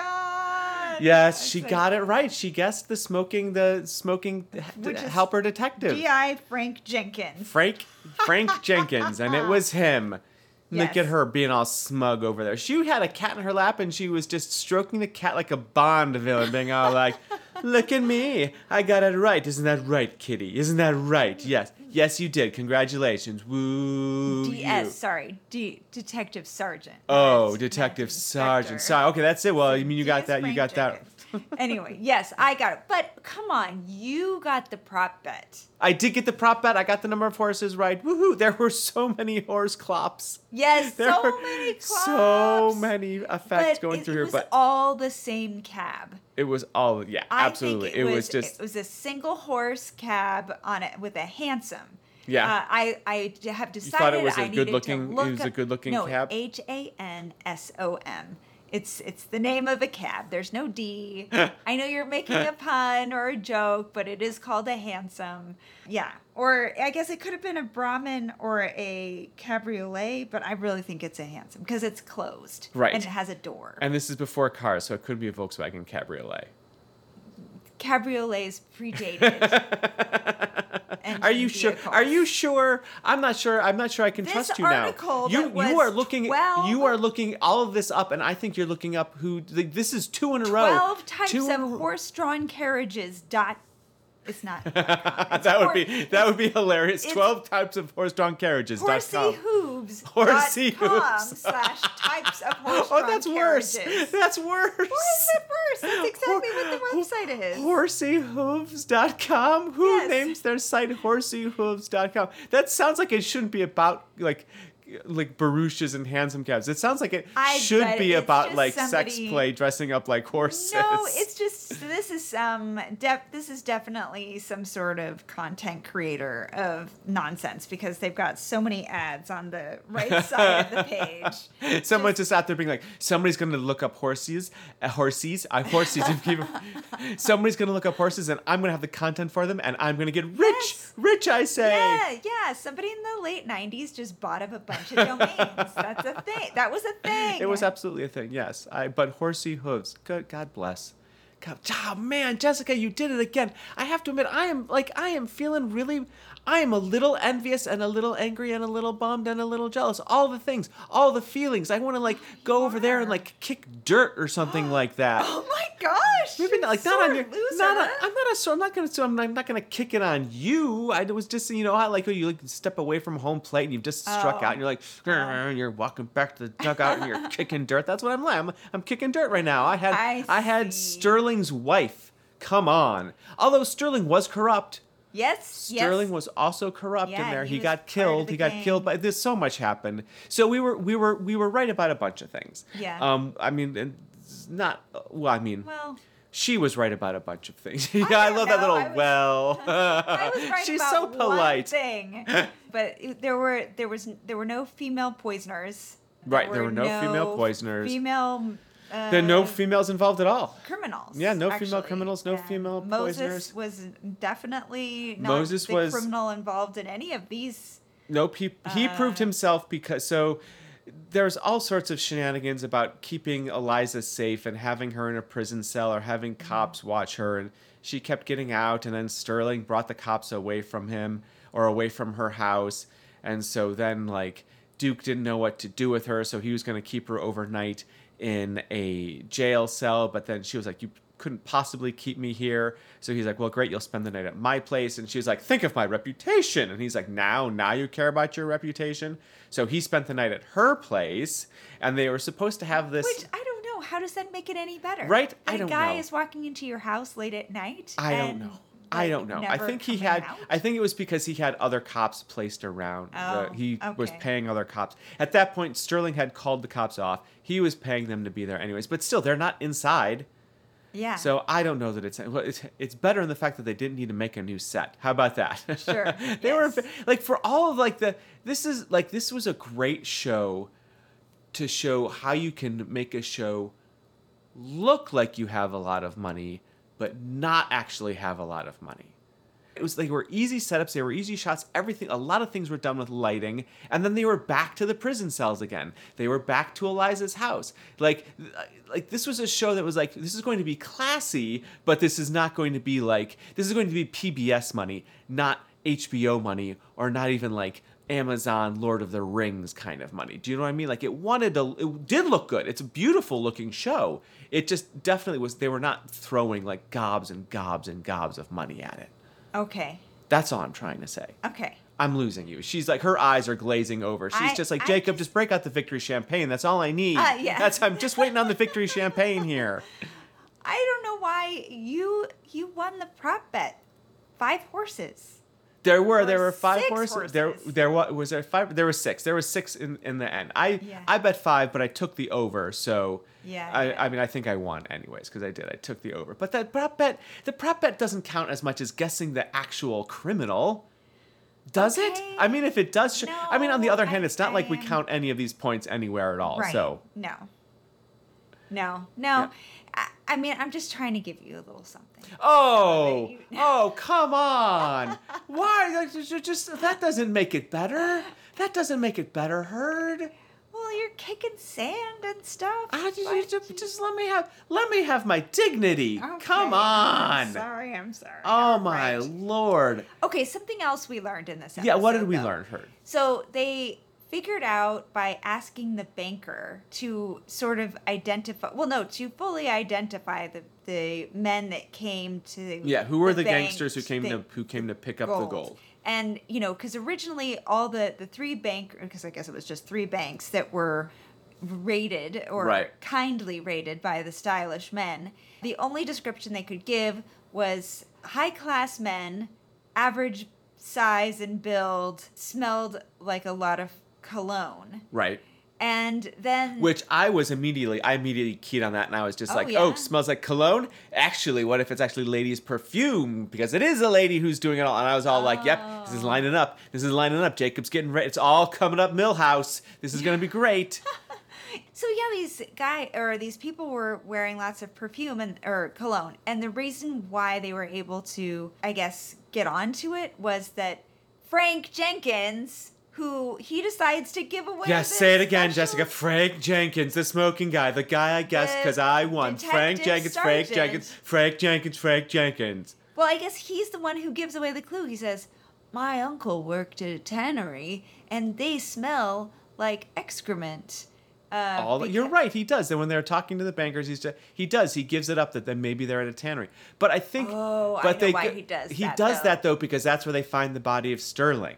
Yes, she like- got it right. She guessed the smoking the smoking helper detective. G.I. Frank Jenkins. Frank Frank Jenkins, and it <laughs> was him. Look at her being all smug over there. She had a cat in her lap, and she was just stroking the cat like a Bond villain, being all like, "Look at me, I got it right. Isn't that right, Kitty? Isn't that right? Yes, yes, you did. Congratulations. Woo D.S. you." Sorry, D. Detective Sergeant. Oh, Detective Sergeant. Sorry. Okay, that's it. Well, I mean, you got that. You got that. Anyway, yes, I got it. But come on, you got the prop bet. I did get the prop bet. I got the number of horses right. Woohoo! There were so many horse clops. Yes, There so were many clops. so many effects But going it, through it here, was but all the same cab. it was all yeah, I absolutely. Think it, was, just it was a single horse cab on it with a hansom. Yeah. Uh, I I have decided You thought it was a I good-looking- to it was a good-looking no, cab? H A N S O M. It's it's the name of a cab. There's no D. <laughs> I know you're making a pun or a joke, but it is called a hansom. Yeah. Or I guess it could have been a Brahmin or a cabriolet, but I really think it's a hansom because it's closed. Right. And it has a door. and this is before cars, so it could be a Volkswagen Cabriolet. Cabriolets predated. <laughs> Are you sure? vehicles. Are you sure? I'm not sure. I'm not sure I can This trust you now. You you are looking 12 you are looking all of this up, and I think you're looking up who. This is two in a row. 12 types Two of horse-drawn carriages. Dot. It's not. <laughs> It's that would be that would be hilarious. Twelve types of horse-drawn carriages. Horsey hooves. <laughs> Horsey hooves. slash types of <laughs> horse-drawn Oh, that's worse. carriages. That's worse. Why is it worse? That's exactly what the website is. Horseyhooves.com? Who Yes. names their site horseyhooves.com? That sounds like it shouldn't be about like like barouches and hansom cabs. It sounds like it I should be about like sex play dressing up like horses. No, it's just this is um this is definitely some sort of content creator of nonsense because they've got so many ads on the right <laughs> side of the page. Someone just- just, out there being like, somebody's gonna look up horses, uh, horses, I horses. if people- <laughs> somebody's gonna look up horses, and I'm gonna have the content for them, and I'm gonna get rich, Yes. rich. I say. Yeah, yeah. Somebody in the late '90s just bought up a bunch of domains. That's a thing. That was a thing. It was absolutely a thing, yes. I but horsey hooves. Good God bless. God, oh man, Jessica, you did it again. I have to admit, I am like I am feeling really I am a little envious and a little angry and a little bummed and a little jealous. All the things, all the feelings. I want to like <gasps> go over there and like kick dirt or something like <gasps> that. Oh my gosh! Maybe not like not on your. loser. Not on, I'm not a. So I'm not gonna. So I'm not, I'm not gonna kick it on you. I was just you know how like when you like step away from home plate and you've just struck Oh. out and you're like oh. and you're walking back to the dugout and you're <laughs> kicking dirt. That's what I'm like. I'm, I'm kicking dirt right now. I had I had. Sterling's wife. Come on. Although Sterling was corrupt. Yes, Sterling yes. was also corrupt Yeah, in there. he He, got killed. He got gang. killed. But there's so much happened. So we were we were we were right about a bunch of things. Yeah. Um. I mean, and not. Well, I mean. Well, She was right about a bunch of things. <laughs> yeah, I, don't love that little I was- well. <laughs> I was right <laughs> She's about so polite. one thing, but there were there was there were no female poisoners. Right, there were no female poisoners. Female. Uh, there are no females involved at all. criminals. Yeah, no female criminals, no female Moses poisoners. was definitely not Moses the was- criminal involved in any of these. Nope, he he Uh. proved himself because so there's all sorts of shenanigans about keeping Eliza safe and having her in a prison cell or having Mm-hmm. cops watch her and she kept getting out and then Sterling brought the cops away from him or away from her house and so then like Duke didn't know what to do with her so he was going to keep her overnight in a jail cell but then she was like you couldn't possibly keep me here so he's like well great you'll spend the night at my place and she's like think of my reputation and he's like now now you care about your reputation so he spent the night at her place and they were supposed to have this Which I don't know. How does that make it any better? Right? I don't guy know. is walking into your house late at night. I don't know. I don't know. I think he had. out? I think it was because he had other cops placed around. Oh, The- he was paying other cops. At that point, Sterling had called the cops off. He was paying them to be there anyways. But still, they're not inside. yeah. So I don't know that it's well, it's it's better in the fact that they didn't need to make a new set. How about that? <laughs> Sure, they were like for all of like the this is like this was a great show to show how you can make a show look like you have a lot of money but not actually have a lot of money. It was like they were easy setups, they were easy shots, everything a lot of things were done with lighting, and then they were back to the prison cells again. They were back to Eliza's house. Like like this was a show that was like this is going to be classy, but this is not going to be like this is going to be PBS money, not HBO money or not even like Amazon Lord of the Rings kind of money. Do you know what I mean? Like it wanted to it did look good. It's a beautiful looking show. It just definitely was they were not throwing like gobs and gobs and gobs of money at it. Okay. That's all I'm trying to say. Okay. I'm losing you. She's like her eyes are glazing over. She's I- just like Jacob, just- just break out the victory champagne. That's all I need. Uh, yeah. That's I'm just waiting on the victory <laughs> champagne here. I don't know why you you won the prop bet. Five horses. There were there were five six horses. There horses. there was was there five. There was six. There was six in in the end. I Yeah. I bet five, but I took the over. So Yeah, I yeah. I mean I think I won anyways because I did. I took the over. But that prop bet the prop bet doesn't count as much as guessing the actual criminal. Does it? I mean, if it does, sh- I mean, on the No, other hand, I- it's not like we count any of these points anywhere at all. Right. So no. No. No. Yeah. I, I mean, I'm just trying to give you a little something. Oh, you- oh, come on! <laughs> Why? Just that doesn't make it better. That doesn't make it better, Heard. Well, you're kicking sand and stuff. Ah, just, just, just let me have let me have my dignity. Okay, Come I'm on! sorry, I'm sorry. Oh my right. lord! Okay, something else we learned in this episode. Yeah, what did we though. learn, Heard? So they figured out by asking the banker to sort of identify well no to fully identify the the men that came to Yeah, who were the, bank gangsters who came to who came to pick up the gold? and you know because originally all the the three bank because i guess it was just three banks that were rated or Right. kindly rated by the stylish men the only description they could give was high class men average size and build smelled like a lot of cologne Right. and then Which I was immediately, I immediately keyed on that, and I was just Oh, like, yeah? "Oh, smells like cologne." Actually, what if it's actually ladies' perfume? Because it is a lady who's doing it all. And I was all like, "Yep, this is Oh. lining up. This is lining up. Jacob's getting ready. It's all coming up, Milhouse. This is gonna be great." <laughs> So yeah, these guy or these people were wearing lots of perfume and or cologne, and the reason why they were able to, I guess, get onto it was that Frank Jenkins, who he decides to give away. Yes, say it again, Jessica. Frank Jenkins, the smoking guy, the guy I guessed because I won. Frank Jenkins, Frank. Jenkins, Frank Jenkins, Frank Jenkins. Well, I guess he's the one who gives away the clue. He says, "My uncle worked at a tannery, and they smell like excrement." Uh, All you're right, he does. And when they're talking to the bankers, he's just, he does. He gives it up that then maybe they're at a tannery. But I think, Oh, I but know they why he does that He that, does though. that though because that's where they find the body of Sterling.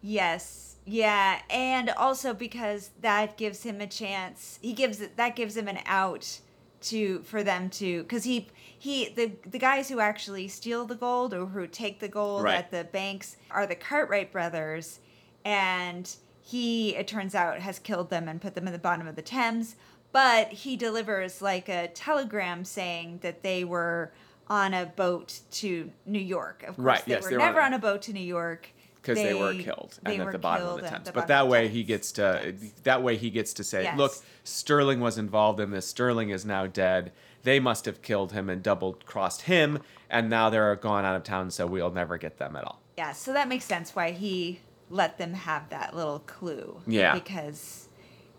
Yes. Yeah, and also because that gives him a chance. He gives it that gives him an out to for them to cuz he he the the guys who actually steal the gold or who take the gold Right. at the banks are the Cartwright brothers and he it turns out has killed them and put them in the bottom of the Thames, but he delivers like a telegram saying that they were on a boat to New York. Of course, Right, they yes, were they were on never a- on a boat to New York because they, were killed they and at the bottom of the Thames. But that way he gets to that way he gets to say, Yes. "Look, Sterling was involved in this. Sterling is now dead. They must have killed him and double crossed him, and now they're gone out of town, so we'll never get them at all." Yeah, so that makes sense why he let them have that little clue. Yeah. Because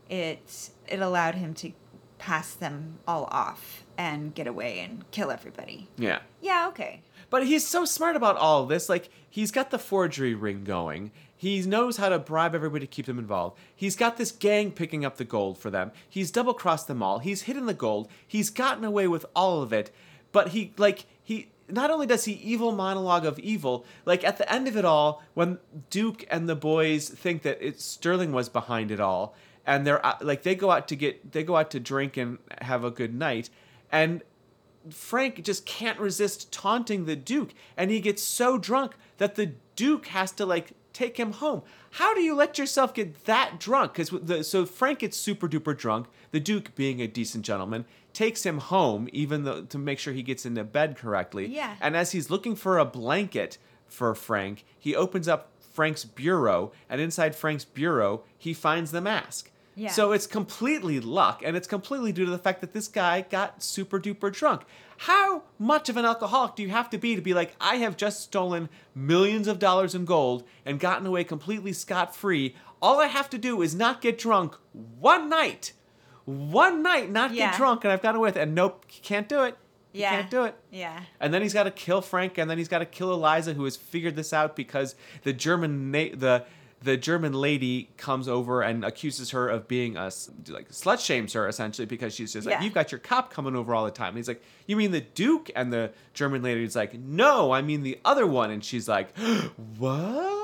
it it allowed him to pass them all off and get away and kill everybody. Yeah. Yeah, okay. But he's so smart about all of this. Like, he's got the forgery ring going. He knows how to bribe everybody to keep them involved. He's got this gang picking up the gold for them. He's double crossed them all. He's hidden the gold. He's gotten away with all of it. But he, like, he. Not only does he evil monologue of evil, like at the end of it all, when Duke and the boys think that it, Sterling was behind it all, and they're uh, like they go out to get they go out to drink and have a good night, and Frank just can't resist taunting the Duke, and he gets so drunk that the Duke has to like take him home. How do you let yourself get that drunk? Because so Frank gets super duper drunk. The Duke, being a decent gentleman, takes him home, even though to make sure he gets into bed correctly. Yeah. And as he's looking for a blanket for Frank, he opens up Frank's bureau, and inside Frank's bureau, he finds the mask. Yeah. So it's completely luck, and it's completely due to the fact that this guy got super duper drunk. How much of an alcoholic do you have to be to be like, I have just stolen millions of dollars in gold and gotten away completely scot free? All I have to do is not get drunk one night. One night, not Yeah. get drunk, and I've gotten away with it. And nope, can't do it. You Yeah. can't do it. Yeah. And then he's got to kill Frank, and then he's got to kill Eliza, who has figured this out because the German na- the the German lady comes over and accuses her of being a like slut shames her essentially because she's just like Yeah. you've got your cop coming over all the time. And he's like, you mean the Duke? And the German lady's like, no, I mean the other one. And she's like, <gasps> what?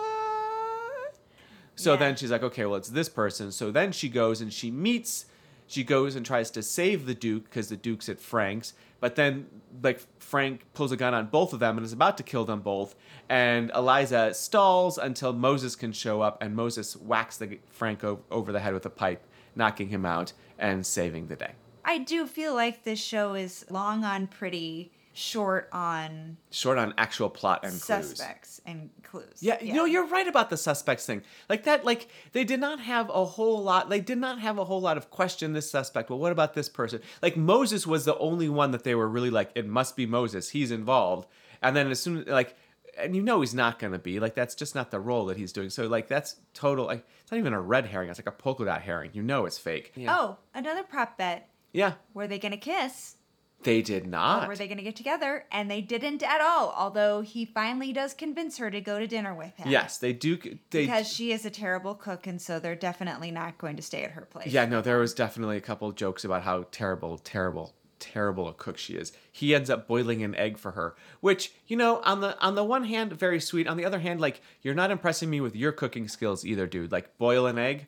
So Yeah. then she's like, okay, well, it's this person. So then she goes and she meets, she goes and tries to save the Duke because the Duke's at Frank's. But then, like, Frank pulls a gun on both of them and is about to kill them both. And Eliza stalls until Moses can show up, and Moses whacks the Frank o- over the head with a pipe, knocking him out and saving the day. I do feel like this show is long on pretty, short on Short on actual plot and clues. suspects and clues. Yeah, you know, you're right about the suspects thing. Like that, like they did not have a whole lot. They did not have a whole lot of question this suspect. Well, what about this person? Like Moses was the only one that they were really like, it must be Moses. He's involved. And then as soon like, and you know he's not gonna be like that's just not the role that he's doing. So like that's total. Like it's not even a red herring. It's like a polka dot herring. You know it's fake. Yeah. Oh, another prop bet. yeah. Were they going to kiss? They did Or not. were they going to get together? And they didn't at all. Although he finally does convince her to go to dinner with him. Yes, they do. They Because she is a terrible cook, and so they're definitely not going to stay at her place. Yeah, no, there was definitely a couple jokes about how terrible, terrible, terrible a cook she is. He ends up boiling an egg for her, which you know, on the on the one hand, very sweet. On the other hand, like you're not impressing me with your cooking skills either, dude. Like boil an egg,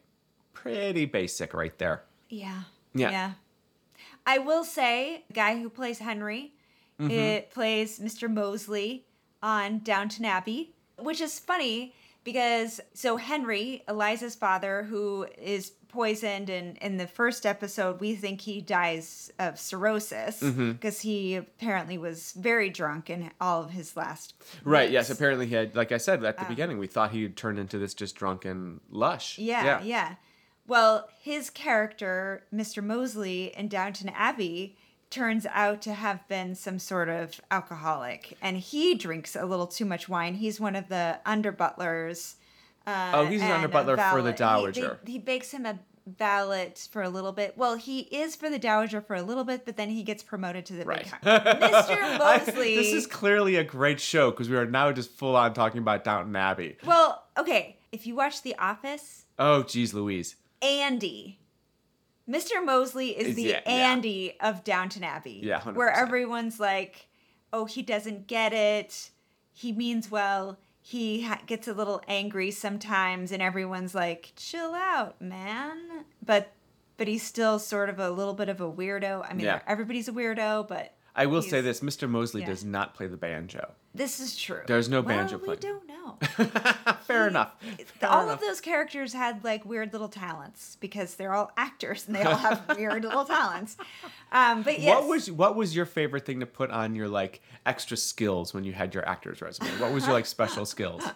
pretty basic right there. Yeah. Yeah. I will say, the guy who plays Henry, Mm-hmm. it plays Mr. Molesley on Downton Abbey, which is funny because so Henry, Eliza's father, who is poisoned, and in the first episode, we think he dies of cirrhosis Mm-hmm. because he apparently was very drunk in all of his last. Right. Yes. Apparently, he had, like I said at the beginning, we thought he had turned into this just drunken lush. Yeah, yeah, Well, his character, Mr. Molesley in Downton Abbey, turns out to have been some sort of alcoholic, and he drinks a little too much wine. He's one of the under butlers. Uh, Oh, he's an and under-butler for the valet. He- dowager. they- He, bakes him a valet for a little bit. Well, he is for the dowager for a little bit, but then he gets promoted to the Right. big. <laughs> Mr. I- Molesley. this is clearly a great show because we are now just full on talking about Downton Abbey. well, okay. If you watch The Office, Oh, geez, Louise. Andy. Mr. Molesley is Is- the yeah, yeah. Andy of Downton Abbey. Yeah, 100%. Where everyone's like, oh, he doesn't get it. He means well. He ha- gets a little angry sometimes, and everyone's like, chill out, man. But but he's still sort of a little bit of a weirdo. I mean, Yeah. everybody's a weirdo, but I will say this: Mr. Molesley yeah. does not play the banjo. This is true. There's no well, banjo we playing. don't know. <laughs> Fair enough. Fair all enough. of those characters had like weird little talents because they're all actors and they all have <laughs> weird little talents. Um, but yes, What was what was your favorite thing to put on your like extra skills when you had your actor's resume? What was your like special skills? <laughs>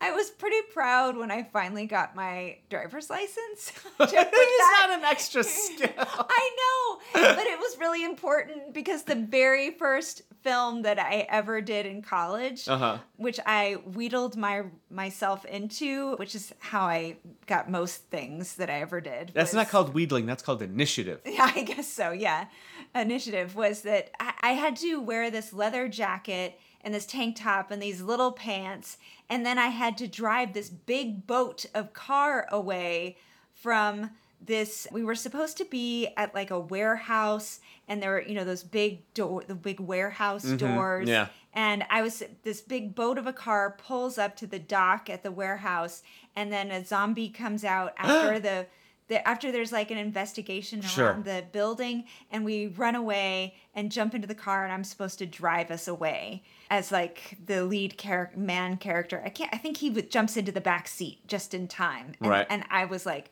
I was pretty proud when I finally got my driver's license. it is not an extra skill. I know, but it was really important because the very first film that I ever did in college, Uh-huh. which I wheedled my myself into, which is how I got most things that I ever did. That's was- not called wheedling. That's called initiative. <laughs> Yeah, I guess so. Yeah. Initiative was that I, I had to wear this leather jacket and this tank top and these little pants. And then I had to drive this big boat of car away from this. We were supposed to be at like a warehouse and there were, you know, those big door, the big warehouse mm-hmm. doors. yeah. And I was, this big boat of a car pulls up to the dock at the warehouse. And then a zombie comes out <gasps> after the, the, after there's like an investigation Sure. around the building and we run away and jump into the car and I'm supposed to drive us away as like the lead character man character. I can't I think he would, jumps into the back seat just in time. And, Right. and I was like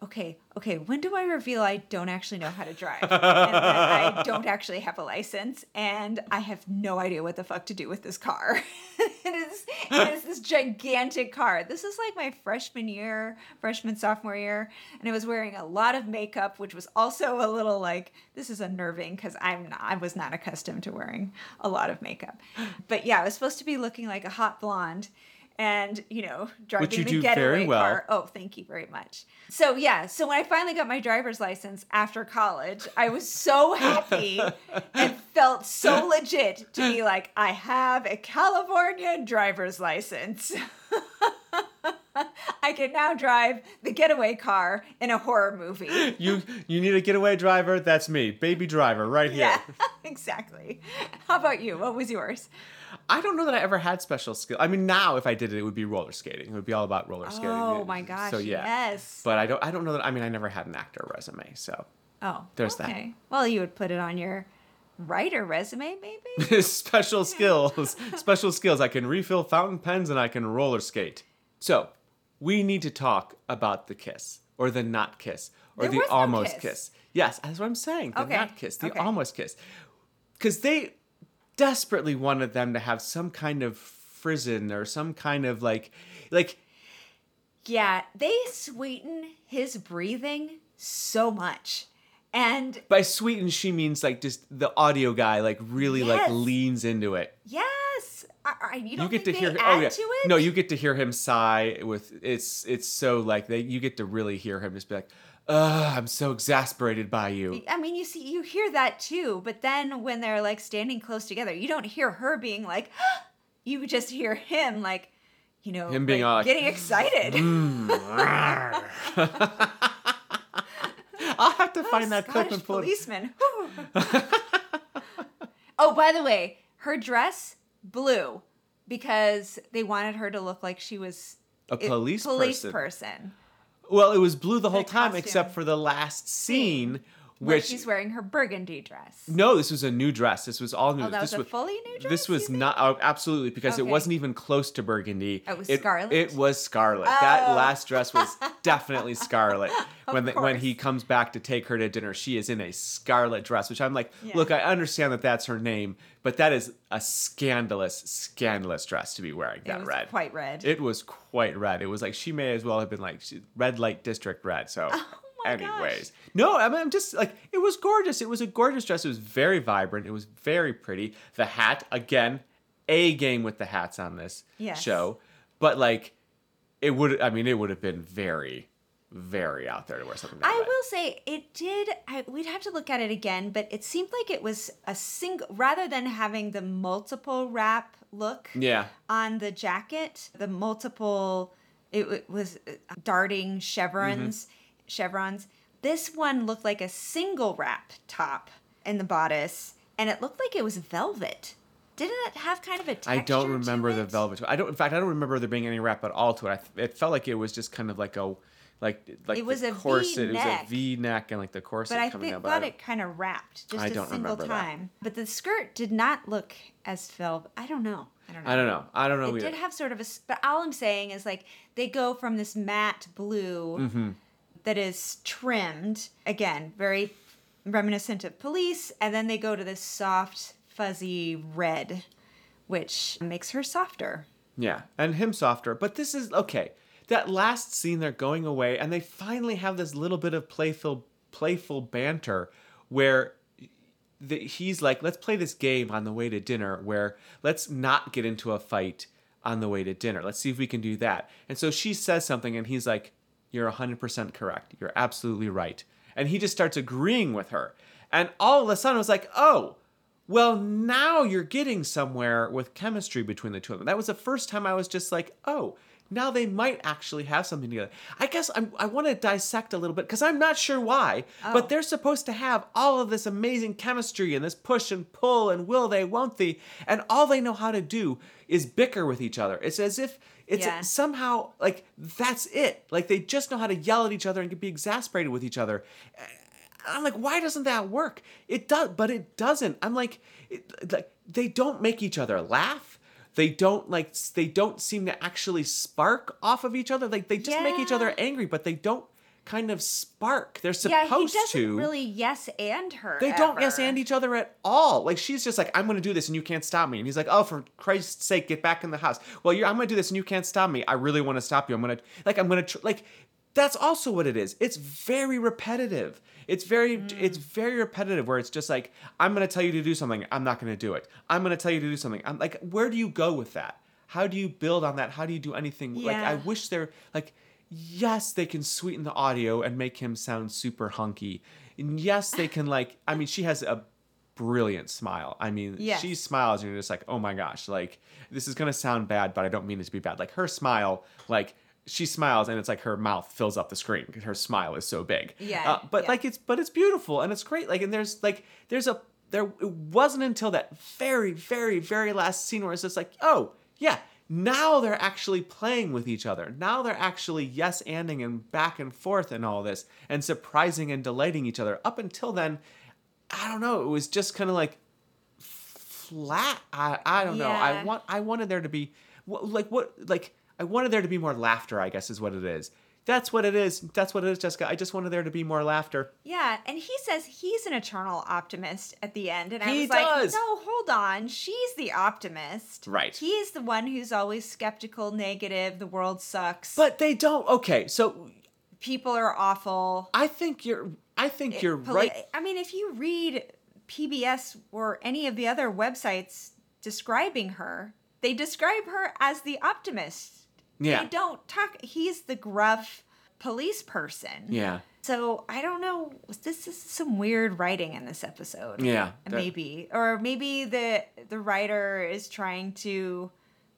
Okay, okay, when do I reveal I don't actually know how to drive? and that I <laughs> don't actually have a license and I have no idea what the fuck to do with this car. <laughs> it is it is this gigantic car. This is like my freshman year, freshman sophomore year, and I was wearing a lot of makeup, which was also a little like this is unnerving because I'm not, I was not accustomed to wearing a lot of makeup. But yeah, I was supposed to be looking like a hot blonde and you know driving you the do getaway very well. car. Oh, thank you very much. So yeah, so when I finally got my driver's license after college, I was so happy <laughs> and felt so legit to be like, I have a California driver's license. <laughs> I can now drive the getaway car in a horror movie. You you need a getaway driver? That's me, baby driver, right here. Yeah, <laughs> exactly. How about you? What was yours? I don't know that I ever had special skill. I mean, now if I did it, it would be roller skating. It would be all about roller skating. Oh my gosh, So yeah. yes. But I don't. I don't know that. I mean, I never had an actor resume, so Oh, There's that. Well, you would put it on your writer resume, maybe. <laughs> special skills. <laughs> special skills. I can refill fountain pens and I can roller skate. So we need to talk about the kiss or the not kiss or There the no almost kiss. kiss. Yes, that's what I'm saying. The Okay, not kiss, the okay. almost kiss, because they desperately wanted them to have some kind of frisson or some kind of like, like yeah, they sweeten his breathing so much, and by sweeten she means like just the audio guy like really like leans into it. yes, I, I, you don't you get to hear oh yeah to it? no you get to hear him sigh with it's it's so like they you get to really hear him just be like Ugh, i'm so exasperated by you I mean, you see, you hear that too, but then when they're like standing close together, you don't hear her being like, <gasps> you just hear him like, you know, Him being like, like, "Mm." getting excited. <laughs> i'll have to find that clip Scottish and pull it policeman. <laughs> oh, by the way, her dress blue because they wanted her to look like she was A police police person. person. Well it was blue the whole The time costume. except for the last scene Where which she's wearing her burgundy dress. no this was a new dress this was all new Oh, that this was a fully new dress. This was not oh, absolutely because it wasn't even close to burgundy. It was it, scarlet? It was scarlet. That Oh. last dress was <laughs> definitely scarlet. when the, when he comes back to take her to dinner, she is in a scarlet dress, which I'm like, Yeah. look, I understand that that's her name, but that is a scandalous, scandalous dress to be wearing. It That was red. quite red. It was quite red. It was like she may as well have been like red light district red. So, <laughs> Oh my anyways, no, I mean, I'm just like it was gorgeous. It was a gorgeous dress. It was very vibrant. It was very pretty. The hat again, a game with the hats on this Yes. show, but like it would. I mean, it would have been very, very out there to wear something. Like that I red. will say it did. I, we'd have to look at it again, but it seemed like it was a single rather than having the multiple wrap look Yeah. on the jacket, the multiple. It, w- was uh, darting chevrons, Mm-hmm. Chevrons. This one looked like a single wrap top in the bodice, and it looked like it was velvet. Didn't it have kind of a texture I don't remember the velvet. I don't. In fact, I don't remember there being any wrap at all to it. I, th- it felt like it was just kind of like a, like like It was a corset. It was a V-neck. And like the corset But I coming think, up. but I thought it kind of wrapped just I a don't single remember that. time. But the skirt did not look as velvet. I don't know. I don't know. I don't know. I don't know. It either. did have sort of a. But all I'm saying is like they go from this matte blue Mm-hmm. That is trimmed again, very reminiscent of police, and then they go to this soft, fuzzy red, which makes her softer. Yeah, and him softer. But this is okay. That last scene, they're going away, and they finally have this little bit of playful, playful banter where the, he's like, "Let's play this game on the way to dinner. Where let's not get into a fight on the way to dinner. Let's see if we can do that." And so she says something, and he's like, "You're 100% correct. You're absolutely right." And he just starts agreeing with her. And all of a sudden, it was like, "Oh." Well, now you're getting somewhere with chemistry between the two of them. That was the first time I was just like, oh, now they might actually have something together. I guess I'm, I want to dissect a little bit because I'm not sure why, but oh. they're supposed to have all of this amazing chemistry and this push and pull and will they, won't they, and all they know how to do is bicker with each other. It's as if it's Yeah. somehow like that's it. Like they just know how to yell at each other and get be exasperated with each other. Eh, I'm like, why doesn't that work? It does, but it doesn't. I'm like, it, like they don't make each other laugh. They don't like. They don't seem to actually spark off of each other. Like they just make each other angry, but they don't kind of spark. They're supposed yeah, he doesn't to. really yes and her. They don't yes and each other at all. Like she's just like, I'm gonna do this and you can't stop me. And he's like, Oh, for Christ's sake, get back in the house. Well, you're, I'm gonna do this and you can't stop me. I really want to stop you. I'm gonna like I'm gonna tr-. like. That's also what it is. It's very repetitive. It's very mm. it's very repetitive where it's just like I'm gonna tell you to do something. I'm not gonna do it. I'm gonna tell you to do something. I'm like, where do you go with that? How do you build on that? How do you do anything? Yeah. Like I wish they're like yes they can sweeten the audio and make him sound super hunky. And yes they can <sighs> like i mean she has a brilliant smile. I mean Yes. she smiles and you're just like oh my gosh like this is gonna sound bad but i don't mean it to be bad. Like her smile like she smiles and it's like her mouth fills up the screen because her smile is so big. Yeah, Uh, but yeah. like it's but it's beautiful and it's great. Like and there's like there's a there it wasn't until that very very very last scene where it's just like oh yeah now they're actually playing with each other. Now they're actually yes anding and back and forth and all this and surprising and delighting each other. Up until then i don't know. It was just kind of like flat. I i don't know. I want i wanted there to be like what like i wanted there to be more laughter i guess is what it is that's what it is that's what it is jessica i just wanted there to be more laughter Yeah, and he says he's an eternal optimist at the end, and I He was does. like, no, hold on, she's the optimist. Right. He's the one who's always skeptical, negative. The world sucks. but they don't okay so people are awful. i think you're i think you're Poli- right I mean, if you read PBS or any of the other websites describing her, they describe her as the optimist. Yeah. They don't talk. He's the gruff police person. yeah So I don't know. This is some weird writing in this episode. Yeah, that- maybe, or maybe the the writer is trying to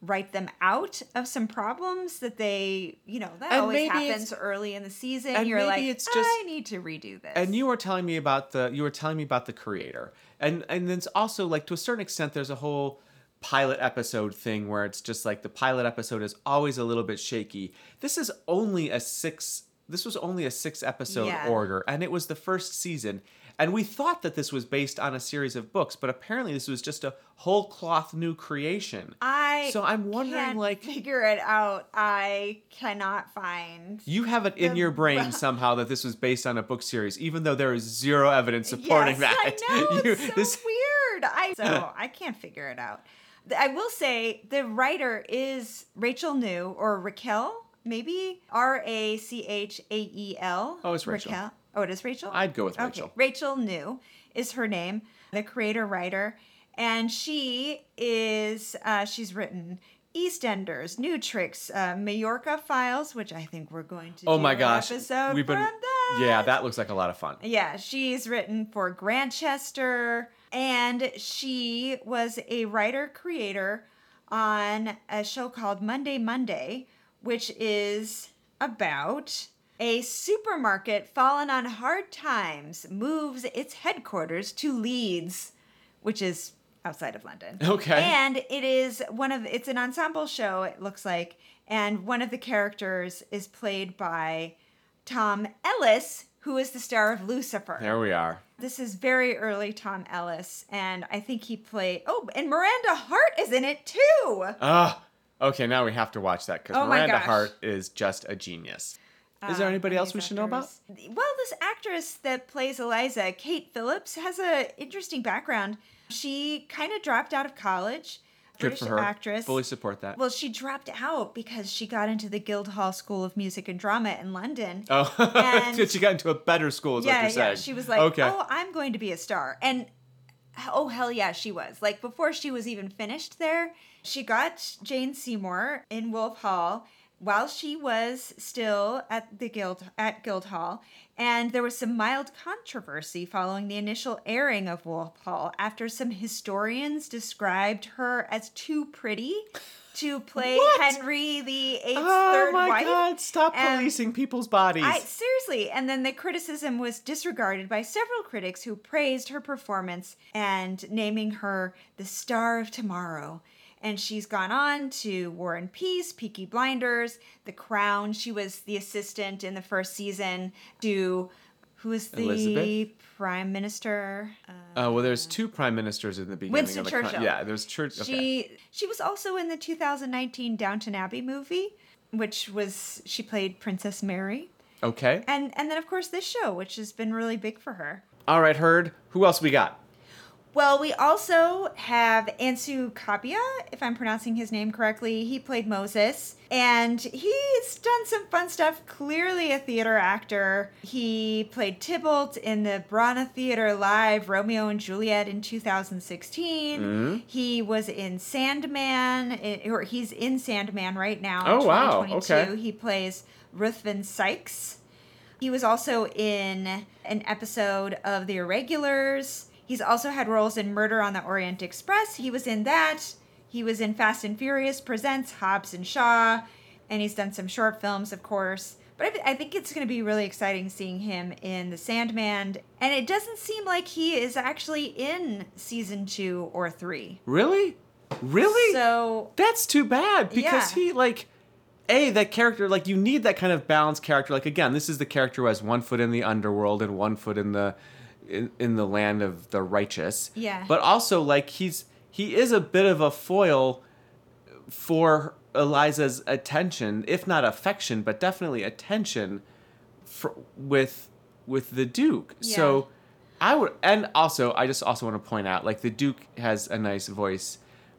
write them out of some problems that they, you know, that And always happens early in the season. and You're like, it's just- I need to redo this. and you were telling me about the you were telling me about the creator and and then it's also like to a certain extent there's a whole pilot episode thing where it's just like the pilot episode is always a little bit shaky this is only a six this was only a six episode Yeah. order and it was the first season and we thought that this was based on a series of books but apparently this was just a whole cloth new creation I so i'm wondering can't like figure it out. I cannot find. you have it in The- your brain somehow that this was based on a book series, even though there is zero evidence supporting yes, that. I know. <laughs> You- It's so this- weird. I so I can't figure it out. I will say the writer is Rachel New or Raquel, maybe R A C H A E L. Oh, it's Rachel. Raquel. Oh, it is Rachel. I'd go with Okay, Rachel. Rachel New is her name, the creator writer, and she is uh, she's written. EastEnders, New Tricks, uh, Majorca Files, which I think we're going to oh do my an gosh, episode we've been from that. yeah, that looks like a lot of fun. Yeah, she's written for Grantchester, and she was a writer creator on a show called Monday Monday, which is about a supermarket fallen on hard times moves its headquarters to Leeds, which is outside of London. Okay. And it is one of it's an ensemble show it looks like and one of the characters is played by Tom Ellis, who is the star of Lucifer. There we are. This is very early Tom Ellis, and I think he played. Oh, and Miranda Hart is in it too. Ah, okay, now we have to watch that because Oh Miranda gosh. Hart is just a genius. Is there Um, anybody else we these should know about? Well, this actress that plays Eliza, Kate Phillips, has a interesting background. She kind of dropped out of college. Good British for her. actress. Fully support that. Well, she dropped out because she got into the Guildhall School of Music and Drama in London. <laughs> oh, and- <laughs> she got into a better school. Is what yeah, you're yeah. She was like, okay. "Oh, I'm going to be a star," and oh hell yeah, she was. Like before she was even finished there, she got Jane Seymour in Wolf Hall while she was still at the guild at Guildhall, and there was some mild controversy following the initial airing of Wolf Hall after some historians described her as too pretty. To play What? Henry the Eighth's oh third my wife. God! Stop And policing people's bodies. I seriously, and then the criticism was disregarded by several critics who praised her performance and naming her the star of tomorrow. And she's gone on to War and Peace, Peaky Blinders, The Crown. She was the assistant in the first season to who is the Elizabeth? prime minister? Uh, Oh well, there's two prime ministers in the beginning Winston of the. con- Churchill. Yeah, there's Church. Okay. She she was also in the 2019 Downton Abbey movie, which was she played Princess Mary. Okay. And and then of course this show, which has been really big for her. All right, Heard. Who else we got? Well, we also have Ansu Kabia, if I'm pronouncing his name correctly. He played Moses, and he's done some fun stuff. Clearly, a theater actor. He played Tybalt in the Branagh Theater Live Romeo and Juliet in 2016. Mm-hmm. He was in Sandman, eh, or he's in Sandman right now. Oh, in wow. 2022. Okay. He plays Ruthven Sykes. He was also in an episode of The Irregulars. He's also had roles in Murder on the Orient Express. He was in that. He was in Fast and Furious Presents Hobbs and Shaw. And he's done some short films, of course. But I, th- I think it's going to be really exciting seeing him in The Sandman. And it doesn't seem like he is actually in season two or three. Really? Really? So, That's too bad because Yeah. he like a that character like you need that kind of balanced character. Like again, this is the character who has one foot in the underworld and one foot in the in, in the land of the righteous. Yeah. But also like he's he is a bit of a foil for Eliza's attention, if not affection, but definitely attention for, with with the Duke. Yeah. So I would and also I just also want to point out like the Duke has a nice voice,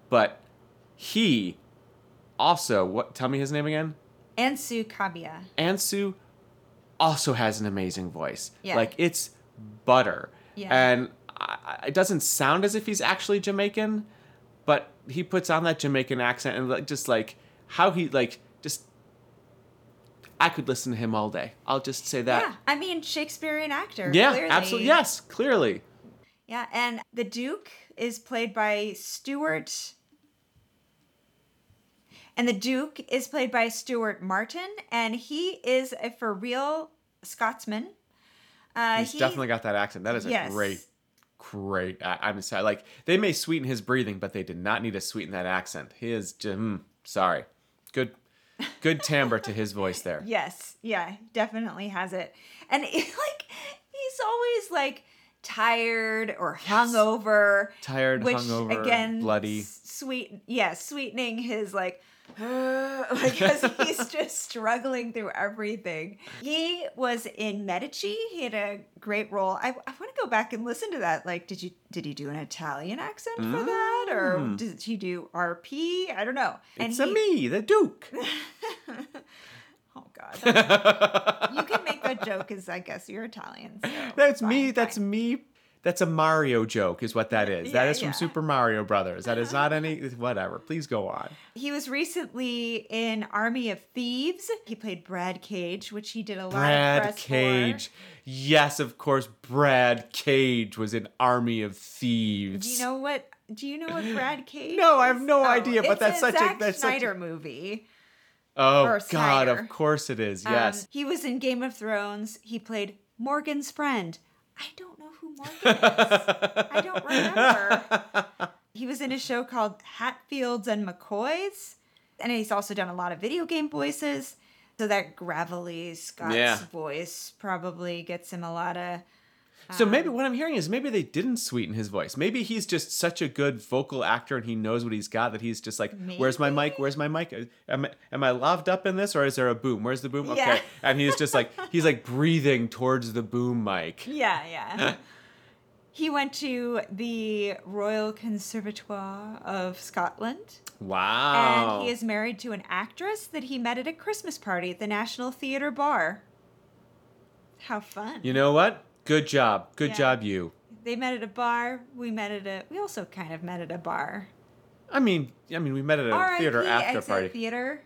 but he also what tell me his name again? Ansu Kabia. Ansu also has an amazing voice. Yeah. Like it's butter. Yeah. And I, it doesn't sound as if he's actually Jamaican, but he puts on that Jamaican accent and like just like how he like just I could listen to him all day. I'll just say that. Yeah, I mean, Shakespearean actor. Yeah, clearly. absolutely. Yes, clearly. Yeah, and the Duke is played by Stuart. And the Duke is played by Stuart Martin, and he is a for real Scotsman. Uh, He's he- definitely got that accent. That is a Yes. great, great. I- I'm sorry. Like they may sweeten his breathing, but they did not need to sweeten that accent. He is. j- mm, sorry. Good, good timbre to his voice there. <laughs> Yes, yeah, definitely has it. And <laughs> it, like he's always like tired or hungover. Tired, which hungover, again, bloody. Sweet, yeah, sweetening his like <sighs> because he's <laughs> just struggling through everything. He was in Medici. He had a great role. I, I want to go back and listen to that. Like, did you did he do an Italian accent for that, or Mm. did he do RP? I don't know. It's he, a me, the Duke. <laughs> Oh God, <laughs> you can make that joke because I guess you're Italian. So That's me. fine, That's me. That's a Mario joke, is what that is. That is Yeah, from. Super Mario Brothers. That is not any. Whatever. Please go on. He was recently in Army of Thieves. He played Brad Cage, which he did a lot Brad Cage. for. Yes, of course. Brad Cage was in Army of Thieves. Do you know what? Do you know what Brad <gasps> Cage? No, I have no idea, but that's such a- that's such a- Snyder movie. Oh God! Snyder. Of course it is. Um, Yes. he was in Game of Thrones. He played Morgan's friend. I don't know who Morgan is. I don't <laughs> remember. He was in a show called Hatfields and McCoys, and he's also done a lot of video game voices. So that gravelly Scots Yeah. voice probably gets him a lot of. So maybe um, what I'm hearing is maybe they didn't sweeten his voice. Maybe he's just such a good vocal actor and he knows what he's got that he's just like, "Where's my mic? Where's my mic? Am I, am I loved up in this or is there a boom? Where's the boom? Okay." Yeah. And he's just like he's like breathing towards the boom mic. <laughs> Yeah, yeah. <laughs> he went to the Royal Conservatoire of Scotland. Wow. And he is married to an actress that he met at a Christmas party at the National Theater Bar. How fun. You know what? Good job. Good Yeah. job you. They met at a bar. We met at a. We also kind of met at a bar. I mean, I mean we met at a R.I.P. theater after party. Theater,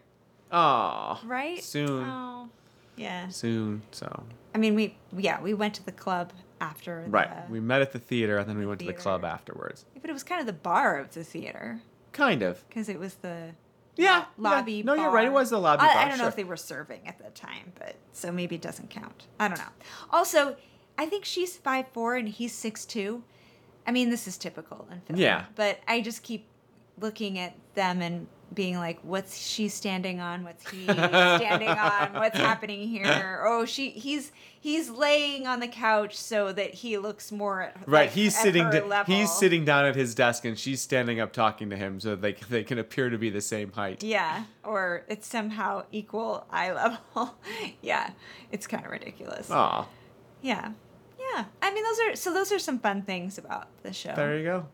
Oh. right? Soon. Oh, yeah. Soon. So I mean, we yeah we went to the club after. Right. The, We met at the theater and then we went to the club afterwards. but it was kind of the bar of the theater Kind of. because it was the Yeah. lobby. yeah. No, you're right. It was the lobby I, bar. I don't know if they were serving at the time, but so maybe it doesn't count. I don't know. Also, I think she's five four and he's six two. I mean, this is typical in film. Yeah. But I just keep looking at them and being like, "What's she standing on? What's he <laughs> standing on? What's happening here?" Oh, she he's he's laying on the couch so that he looks more at, Right, like, he's sitting. level. he's sitting down at his desk, and she's standing up talking to him, so they they can appear to be the same height. Yeah, or it's somehow equal eye level. <laughs> yeah, it's kind of ridiculous. Aw, Yeah, yeah. I mean, those are so. Those are some fun things about the show. there you go.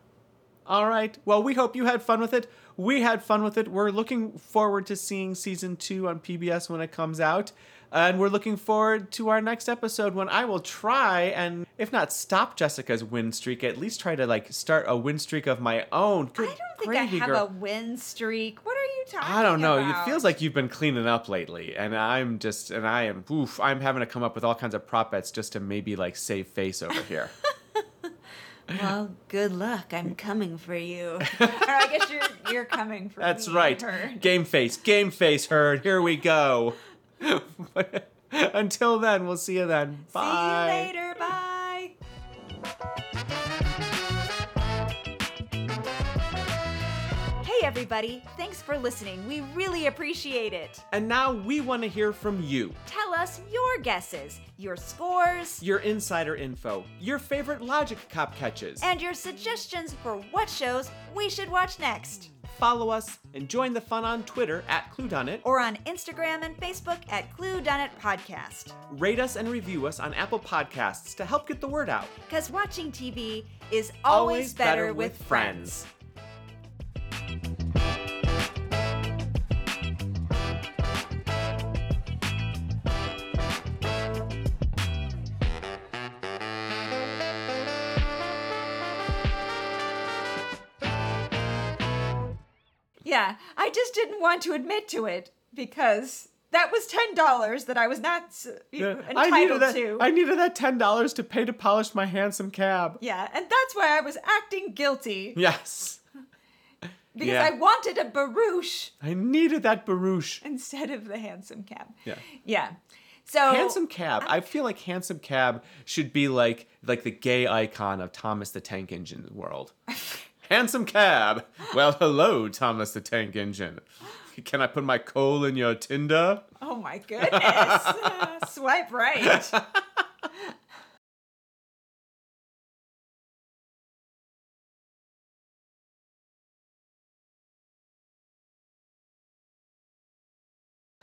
All right. Well, we hope you had fun with it. We had fun with it. We're looking forward to seeing season two on PBS when it comes out. And we're looking forward to our next episode when I will try and, if not stop Jessica's win streak, at least try to like start a win streak of my own. I don't think I have girl. a win streak. You talking I don't know. about? It feels like you've been cleaning up lately, and I'm just, and I am, oof, I'm having to come up with all kinds of prop bets just to maybe like save face over here. <laughs> Well, good luck. I'm <laughs> coming for you. or I guess you're you're coming for That's me. right. Game face, game face, herd. Here we go. <laughs> Until then, we'll see you then. Bye. See you later. Bye. Everybody, thanks for listening. We really appreciate it. And now we want to hear from you. Tell us your guesses, your scores, Your insider info, your favorite Logic Cop catches. and your suggestions for what shows we should watch next. Follow us and join the fun on Twitter at ClueDoneIt. Or on Instagram and Facebook at Clue Done It Podcast. Rate us and review us on Apple Podcasts to help get the word out. Because watching TV is always, better, with friends. Yeah, I just didn't want to admit to it because that was ten dollars that I was not Yeah, I needed entitled that. to. I needed that ten dollars to pay to polish my hansom cab. yeah, and that's why I was acting guilty Yes, because Yeah. I wanted a barouche I needed that barouche. instead of the hansom cab. Yeah. Yeah. So Hansom cab. I feel like hansom cab should be like like the gay icon of Thomas the Tank Engine world. <laughs> hansom cab. Well, hello, Thomas the Tank Engine. Can I put my coal in your Tinder? Oh my goodness. <laughs> Swipe right. <laughs>